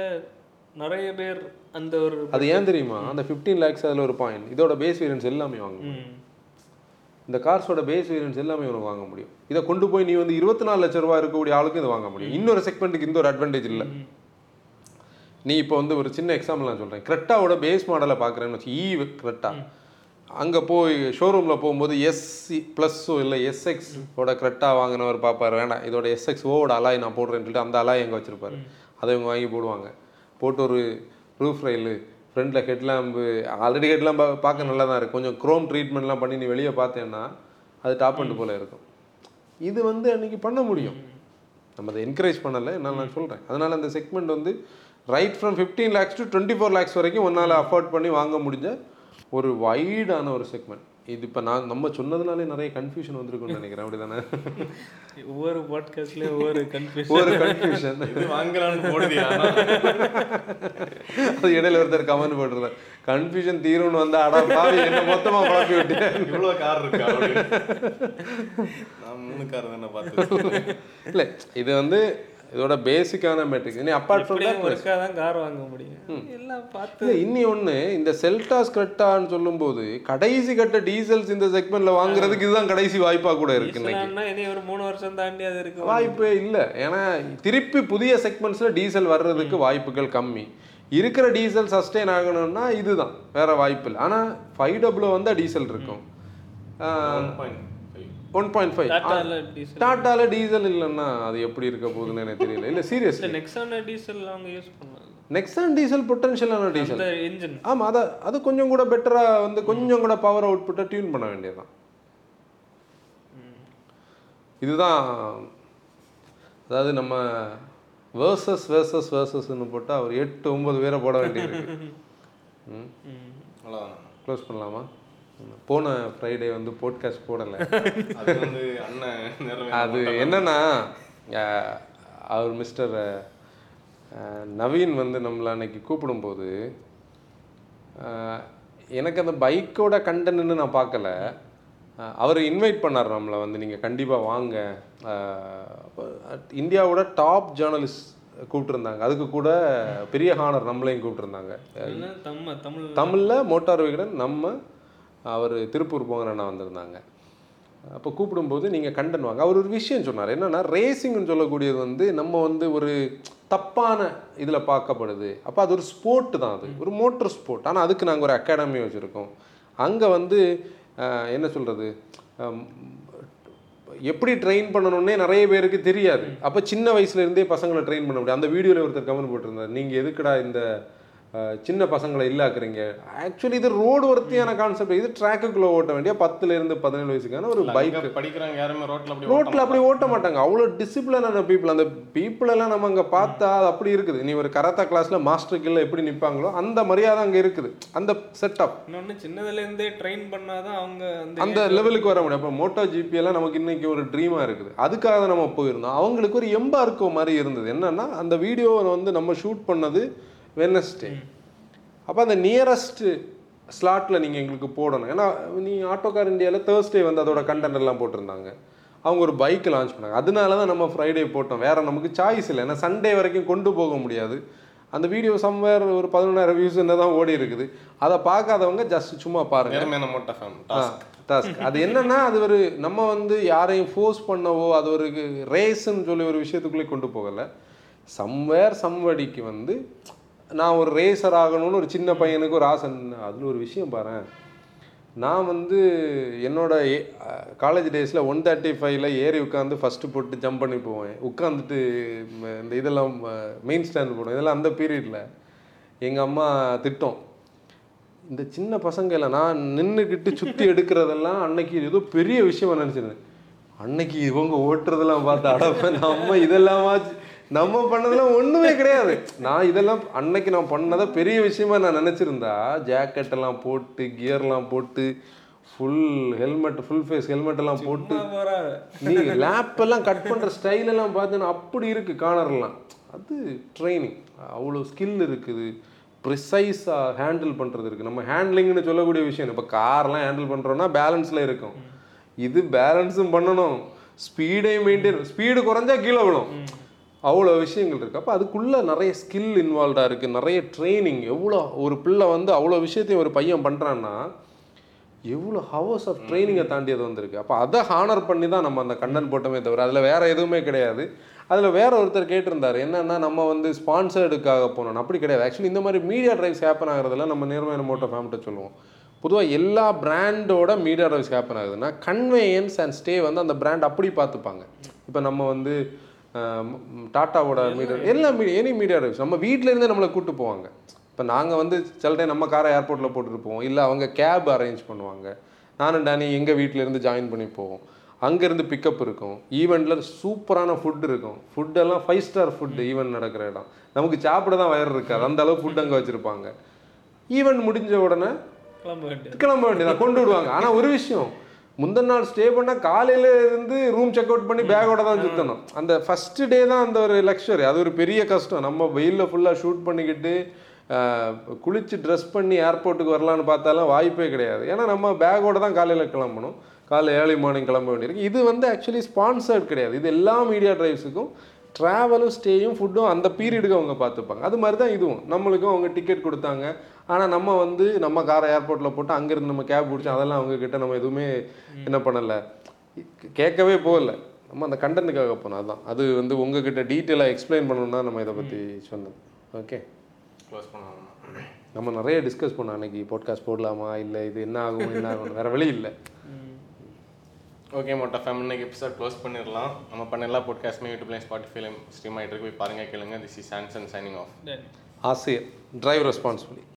நிறைய பேர் அந்த ஒரு அது ஏன் தெரியுமா? அந்த ஃபிஃப்டீன் லேக்ஸ் அதில் ஒரு பாயிண்ட் இதோட பேஸ் வேரியன்ஸ் எல்லாமே வாங்க ம். இந்த கார்ஸோட பேஸ் வேரியன்ஸ் எல்லாமே உனக்கு வாங்க முடியும். இதை கொண்டு போய் நீ வந்து இருபத்தி நாலு லட்ச ரூபாய் இருக்கக்கூடிய ஆளுக்கும் இதை வாங்க முடியும். இன்னொரு செக்மெண்ட்டுக்கு இந்த ஒரு அட்வான்டேஜ் இல்லை. நீ இப்போ வந்து ஒரு சின்ன எக்ஸாம்பிள் நான் சொல்கிறேன் கிரெட்டாவோட பேஸ் மாடலை பார்க்குறேன்னு வச்சு இ கிரெட்டா அங்கே போய் ஷோரூமில் போகும்போது எஸ்சி ப்ளஸ்ஸோ இல்லை எஸ்எக்ஸ் ஓட கிரெட்டா வாங்கினவர் பார்ப்பார் வேண்டாம் இதோட எஸ்எக்ஸ் ஓட அலாய் நான் போடுறேன்னு சொல்லிட்டு அந்த அலாய் எங்கே வச்சிருப்பாரு. அதை இவங்க வாங்கி போடுவாங்க. போட்டு ஒரு ரூஃப் ரயிலு ஃப்ரண்ட்டில் ஹெட்லாம்பு ஆல்ரெடி ஹெட்லாம்பு பார்க்க நல்லா தான் இருக்கும் கொஞ்சம் க்ரோம் ட்ரீட்மெண்ட்லாம் பண்ணி நீ வெளியே பார்த்தேன்னா அது டாப் அண்ட் போல இருக்கும். இது வந்து அன்னைக்கு பண்ண முடியும். நம்ம அதை என்கரேஜ் பண்ணலை நான் நான் சொல்கிறேன் அதனால் அந்த செக்மெண்ட் வந்து right from fifteen lakhs to twenty four lakhs வரைக்கும் ஒன்றால் அஃபோர்ட் பண்ணி வாங்க முடிஞ்ச ஒரு வைடான ஒரு செக்மெண்ட் இது இப்போ நான் நம்ம சொன்னதுனாலே நிறைய கன்ஃபியூஷன் வந்திருக்கும்னு நினைக்கிறேன். அப்படி தானே ஒவ்வொரு பாட்காஸ்ட்லயும் ஒவ்வொரு கன்ஃபியூஷன் ஒரு கன்ஃபியூஷன் இது வாங்கலாம்னு போடுதியா? அது இடையில ஒருத்தர் கமெண்ட் போட்டுருந்தார். கன்ஃபியூஷன் தீரும்னு வந்தா அடா பாவி என்ன மொத்தமா குழப்பி விட்டு இவ்வளோ கார் இருக்கா. நான் மூணு கார் தானே பார்த்தேன் இல்லை இது வந்து இதோட பேசிக்கான மெட்ரிக் இனி அப்பார்ட் ஃப்ரம் எப்படியும் ஒருக்கா தான் கார் வாங்க முடியும். எல்லாம் பார்த்து. இன்னி ஒன்று இந்த செல்டாஸ் கிரெட்டான்னு சொல்லும்போது கடைசி கட்ட டீசல்ஸ் இந்த செக்மெண்ட்ல வாங்குறதுக்கு இதுதான் கடைசி வாய்ப்பா கூட இருக்கு இன்னைக்கு. ஒரு மூணு வருஷம் தாண்டி அது இருக்கு. வாய்ப்பே இல்லை. ஏன்னா திருப்பி புதிய செக்மெண்ட்ஸ்ல டீசல் வர்றதுக்கு வாய்ப்புகள் கம்மி. இருக்கிற டீசல் சஸ்டெயின் ஆகணும்னா இதுதான். வேற வாய்ப்பு இல்லை. ஆனால் ஃபைவ் டபுள் வந்தால் டீசல் இருக்கும். ஒன் பாயிண்ட் ஃபைவ் டாட்டால டீசல். இல்லைன்னா அது எப்படி இருக்க போகுதுன்னு எனக்கு தெரியல. இல்லை சீரியஸ்லி நெக்ஸான டீசல் அவங்க யூஸ் பண்ணாங்க நெக்ஸான் டீசல் பொட்டன்ஷியலான டீசல். அந்த இன்ஜின் ஆமாம் அதை அது கொஞ்சம் கூட பெட்டராக வந்து கொஞ்சம் கூட பவர் அவுட்புட்டை டியூன் பண்ண வேண்டியதுதான். இதுதான் அதாவது நம்ம வேர்சஸ் வேர்சஸ் வேர்சஸ்ன்னு போட்டால் ஒரு எட்டு ஒன்பது பேரை போட வேண்டியிருக்கு ம். க்ளோஸ் பண்ணலாமா? போன ஃப்ரைடே வந்து போட்காஸ்ட் போடலை. அது வந்து அண்ணன் நிறைவேற்ற அது என்னன்னா அவர் மிஸ்டர் நவீன் வந்து நம்மளை அன்னைக்கு கூப்பிடும்போது எனக்கு அந்த பைக்கோட கண்டென்ட்னு நான் பார்க்கல. அவர் இன்வைட் பண்ணார் நம்மளை வந்து நீங்கள் கண்டிப்பாக வாங்க. இந்தியாவோட டாப் ஜேர்னலிஸ்ட் கூப்பிட்டுருந்தாங்க. அதுக்கு கூட பெரிய ஹானர் நம்மளையும் கூப்பிட்டுருந்தாங்க. தமிழில் மோட்டார் விகடன் நம்ம அவர் திருப்பூர் போங்கண்ணா வந்திருந்தாங்க. அப்போ கூப்பிடும்போது நீங்கள் கண்டன் வாங்க அவர் ஒரு விஷயம் சொன்னார். என்னென்னா ரேசிங்னு சொல்லக்கூடியது வந்து நம்ம வந்து ஒரு தப்பான இதில் பார்க்கப்படுது. அப்போ அது ஒரு ஸ்போர்ட் தான் அது. ஒரு மோட்டர் ஸ்போர்ட் ஆனால் அதுக்கு நாங்கள் ஒரு அகாடமி வச்சுருக்கோம். அங்கே வந்து என்ன சொல்கிறது எப்படி ட்ரெயின் பண்ணணும்னே நிறைய பேருக்கு தெரியாது. அப்போ சின்ன வயசுலேருந்தே பசங்களை ட்ரெயின் பண்ண முடியும் அந்த வீடியோவில் ஒருத்தர் கமெண்ட் போட்டிருந்தார். நீங்கள் எதுக்குடா இந்த சின்ன பசங்களை இல்லாக்குறீங்க ஆக்சுவலி இது ரோடு ஒருத்தியான கான்செப்ட் இது ட்ராக்குக்குள்ளே ஓட்ட வேண்டிய பத்துல இருந்து பதினேழு வயசுக்கான ஒரு பைக் படிக்கிறாங்க யாருமே ரோட்ல அப்படி ரோட்ல அப்படி ஓட்ட மாட்டாங்க. அவ்வளோ டிசிப்ளினான பீப்புள் அந்த பீப்புள் எல்லாம் நம்ம அங்க பார்த்தா அது அப்படி இருக்குது. நீ ஒரு கராத்தா கிளாஸ்ல மாஸ்டர் கீழே எப்படி நிப்பாங்களோ அந்த மரியாதை அங்க இருக்குது. அந்த செட்டப் இன்னொன்னு சின்னதுல இருந்தே ட்ரெயின் பண்ணாதான் அவங்க அந்த லெவலுக்கு வர முடியும். அப்போ மோட்டோ ஜிபி எல்லாம் நமக்கு இன்னைக்கு ஒரு ட்ரீமா இருக்குது. அதுக்காக தான் நம்ம போயிருந்தோம். அவங்களுக்கு ஒரு எம்பார்க்கோ மாதிரி இருந்தது. என்னன்னா அந்த வீடியோ வந்து நம்ம ஷூட் பண்ணது வெனஸ்டே அப்போ அந்த நியரஸ்ட் ஸ்லாட்டில் நீங்கள் எங்களுக்கு போடணும். ஏன்னா நீ ஆட்டோகார் இந்தியாவில் தேர்ஸ்டே வந்து அதோட கண்டென்ட் எல்லாம் போட்டிருந்தாங்க. அவங்க ஒரு பைக் லான்ச் பண்ணாங்க. அதனால தான் நம்ம ஃப்ரைடே போட்டோம். வேற நமக்கு சாய்ஸ் இல்லை. ஏன்னா சண்டே வரைக்கும் கொண்டு போக முடியாது. அந்த வீடியோ சம்வேர் ஒரு பதினொன்றாயிரம் வியூஸ் தான் ஓடி இருக்குது. அதை பார்க்காதவங்க ஜஸ்ட் சும்மா பாருங்க. டாஸ்க் அது என்னன்னா அது ஒரு நம்ம வந்து யாரையும் ஃபோர்ஸ் பண்ணவோ அது ஒரு ரேஸ்ன்னு சொல்லி ஒரு விஷயத்துக்குள்ளே கொண்டு போகலை. சம்வேர் சம்வடிக்கு வந்து நான் ஒரு ரேசர் ஆகணும்னு ஒரு சின்ன பையனுக்கு ஒரு ஆசை. அதில் ஒரு விஷயம் பாரேன். நான் வந்து என்னோட காலேஜ் டேஸில் ஒன் தேர்ட்டி ஃபைவ்ல ஏறி உட்காந்து ஃபஸ்ட்டு போட்டு ஜம்ப் பண்ணி போவேன். உட்காந்துட்டு இந்த இதெல்லாம் மெயின் ஸ்டாண்ட் போடுவேன். இதெல்லாம் அந்த பீரியடில் எங்கள் அம்மா திட்டம். இந்த சின்ன பசங்க இல்லை நான் நின்றுக்கிட்டு சுற்றி எடுக்கிறதெல்லாம் அன்னைக்கு ஏதோ பெரிய விஷயமா நினச்சிருந்தேன். அன்னைக்கு இவங்க ஓட்டுறதெல்லாம் பார்த்தா அடப்பேன் நம்ம இதெல்லாமாச்சு நம்ம பண்ணதெல்லாம் ஒன்றுமே கிடையாது. நான் இதெல்லாம் அன்னைக்கு நான் பண்ணதை பெரிய விஷயமா நான் நினச்சிருந்தா ஜாக்கெட் எல்லாம் போட்டு கியர்லாம் போட்டு full helmet full face helmet எல்லாம் போட்டு. சும்மா போறாங்க நீ லேப் எல்லாம் கட் பண்ற ஸ்டைல் எல்லாம் பார்த்தீங்கன்னா அப்படி இருக்கு கார்னர்லாம் அது ட்ரைனிங் அவ்வளோ ஸ்கில் இருக்குது. ப்ரிசைஸாக ஹேண்டில் பண்ணுறது இருக்குது நம்ம ஹேண்ட்லிங்னு சொல்லக்கூடிய விஷயம். இப்போ கார்லாம் ஹேண்டில் பண்ணுறோன்னா பேலன்ஸில் இருக்கும். இது பேலன்ஸும் பண்ணணும். ஸ்பீடையும் மெயின்டைன் ஸ்பீடு குறைஞ்சா கீழே விழும். அவ்வளோ விஷயங்கள் இருக்குது அப்போ அதுக்குள்ளே நிறைய ஸ்கில் இன்வால்வ்டாக இருக்குது நிறைய ட்ரைனிங் எவ்வளோ ஒரு பிள்ளை வந்து அவ்வளோ விஷயத்தையும் ஒரு பையன் பண்ணுறான்னா எவ்வளோ ஹவர்ஸ் ஆஃப் ட்ரைனிங்கை தாண்டி அது வந்திருக்கு. அப்போ அதை ஹானர் பண்ணி தான் நம்ம அந்த கண்டன் போட்டோமே தவிர அதில் வேறு எதுவுமே கிடையாது. அதில் வேற ஒருத்தர் கேட்டிருந்தார் என்னென்னா நம்ம வந்து ஸ்பான்சர்டுக்காக போனோம் அப்படி கிடையாது. ஆக்சுவலி இந்த மாதிரி மீடியா ட்ரைவ்ஸ் ஹேப்பன் ஆகிறதுல நம்ம நேர்மையான மோட்டோ ஃபேம்கிட்ட சொல்லுவோம். பொதுவாக எல்லா பிராண்டோட மீடியா ட்ரைவ்ஸ் ஹேப்பன் ஆகுதுன்னா கன்வேயன்ஸ் அண்ட் ஸ்டே வந்து அந்த பிராண்ட் அப்படி பார்த்துப்பாங்க. இப்போ நம்ம வந்து டாட்டாவோட மீடியா? எல்லா மீடியா எனி மீடியா ட்ரைவ்ஸ் நம்ம வீட்டில இருந்தே நம்மளை கூட்டு போவாங்க. இப்போ நாங்கள் வந்து சில டைம் நம்ம காரை ஏர்போர்ட்டில் போட்டுட்டு போவோம். இல்லை அவங்க கேப் அரேஞ்ச் பண்ணுவாங்க. நானும் டேனி எங்கள் இருந்து ஜாயின் பண்ணி போவோம். அங்கேருந்து பிக்கப் இருக்கும். ஈவெண்ட்டில் சூப்பரான ஃபுட் இருக்கும். ஃபுட்டெல்லாம் ஃபைவ் ஸ்டார் ஃபுட் ஈவெண்ட் நடக்கிற இடம். நமக்கு சாப்பிட தான் வயிறு இருக்காது. அந்த அளவு ஃபுட் அங்கே வச்சுருப்பாங்க. ஈவெண்ட் முடிஞ்ச உடனே கிளம்ப வேண்டியது. கிளம்ப வேண்டியதான் கொண்டு விடுவாங்க. ஆனால் ஒரு விஷயம் முந்தின நாள் ஸ்டே பண்ணால் காலையில இருந்து ரூம் செக் அவுட் பண்ணி பேக்கோட தான் சுற்றணும் அந்த ஃபர்ஸ்ட் டே தான் அந்த ஒரு லக்ஸரி அது ஒரு பெரிய கஷ்டம். நம்ம வெயிலில் ஃபுல்லாக ஷூட் பண்ணிக்கிட்டு குளிச்சு ட்ரெஸ் பண்ணி ஏர்போர்ட்டுக்கு வரலான்னு பார்த்தாலும் வாய்ப்பே கிடையாது. ஏன்னா நம்ம பேக்கோட தான் காலையில் கிளம்பணும். காலைல ஏர்லி மார்னிங் கிளம்ப வேண்டியிருக்கு. இது வந்து ஆக்சுவலி ஸ்பான்சர்ட் கிடையாது. இது எல்லா மீடியா டிரைவ்ஸுக்கும் ட்ராவலும் ஸ்டேயும் ஃபுட்டும் அந்த பீரியடுக்கு அவங்க பார்த்துப்பாங்க. அது மாதிரி தான் இதுவும். நம்மளுக்கும் அவங்க டிக்கெட் கொடுத்தாங்க. ஆனால் நம்ம வந்து நம்ம காரை ஏர்போர்ட்டில் போட்டு அங்கேருந்து நம்ம கேப் பிடிச்சோம் அதெல்லாம் அவங்க கிட்ட நம்ம எதுவுமே என்ன பண்ணலை. கேட்கவே போகல. நம்ம அந்த கண்டென்ட்டுக்காக போனோம். அதான். அது வந்து உங்ககிட்ட டீட்டெயிலாக எக்ஸ்பிளைன் பண்ணணும்னா நம்ம இதை பற்றி சொன்னோம் ஓகே க்ளோஸ் பண்ணலாம். நம்ம நிறைய டிஸ்கஸ் பண்ணோம். அன்னைக்கு பாட்காஸ்ட் போடலாமா? இல்லை இது என்ன ஆகும்? என்ன ஆகும் வேற வழி இல்லை. ஓகே மோட்டா ஃபேம். இன்னைக்கு எபிசோட் க்ளோஸ் பண்ணிடலாம். நம்ம பண்ண எல்லா பாட்காஸ்ட்மே யூடியூப்லையும் ஸ்பாட்டிஃபைலையும் ஸ்ட்ரீம் ஆகிட்டு இருக்கு. போய் பாருங்க கேளுங்க. திஸ் இஸ் சான்சன் சைனிங் ஆஃப். ஆசிரியர் டிரைவ் ரெஸ்பான்சிபிலிட்டி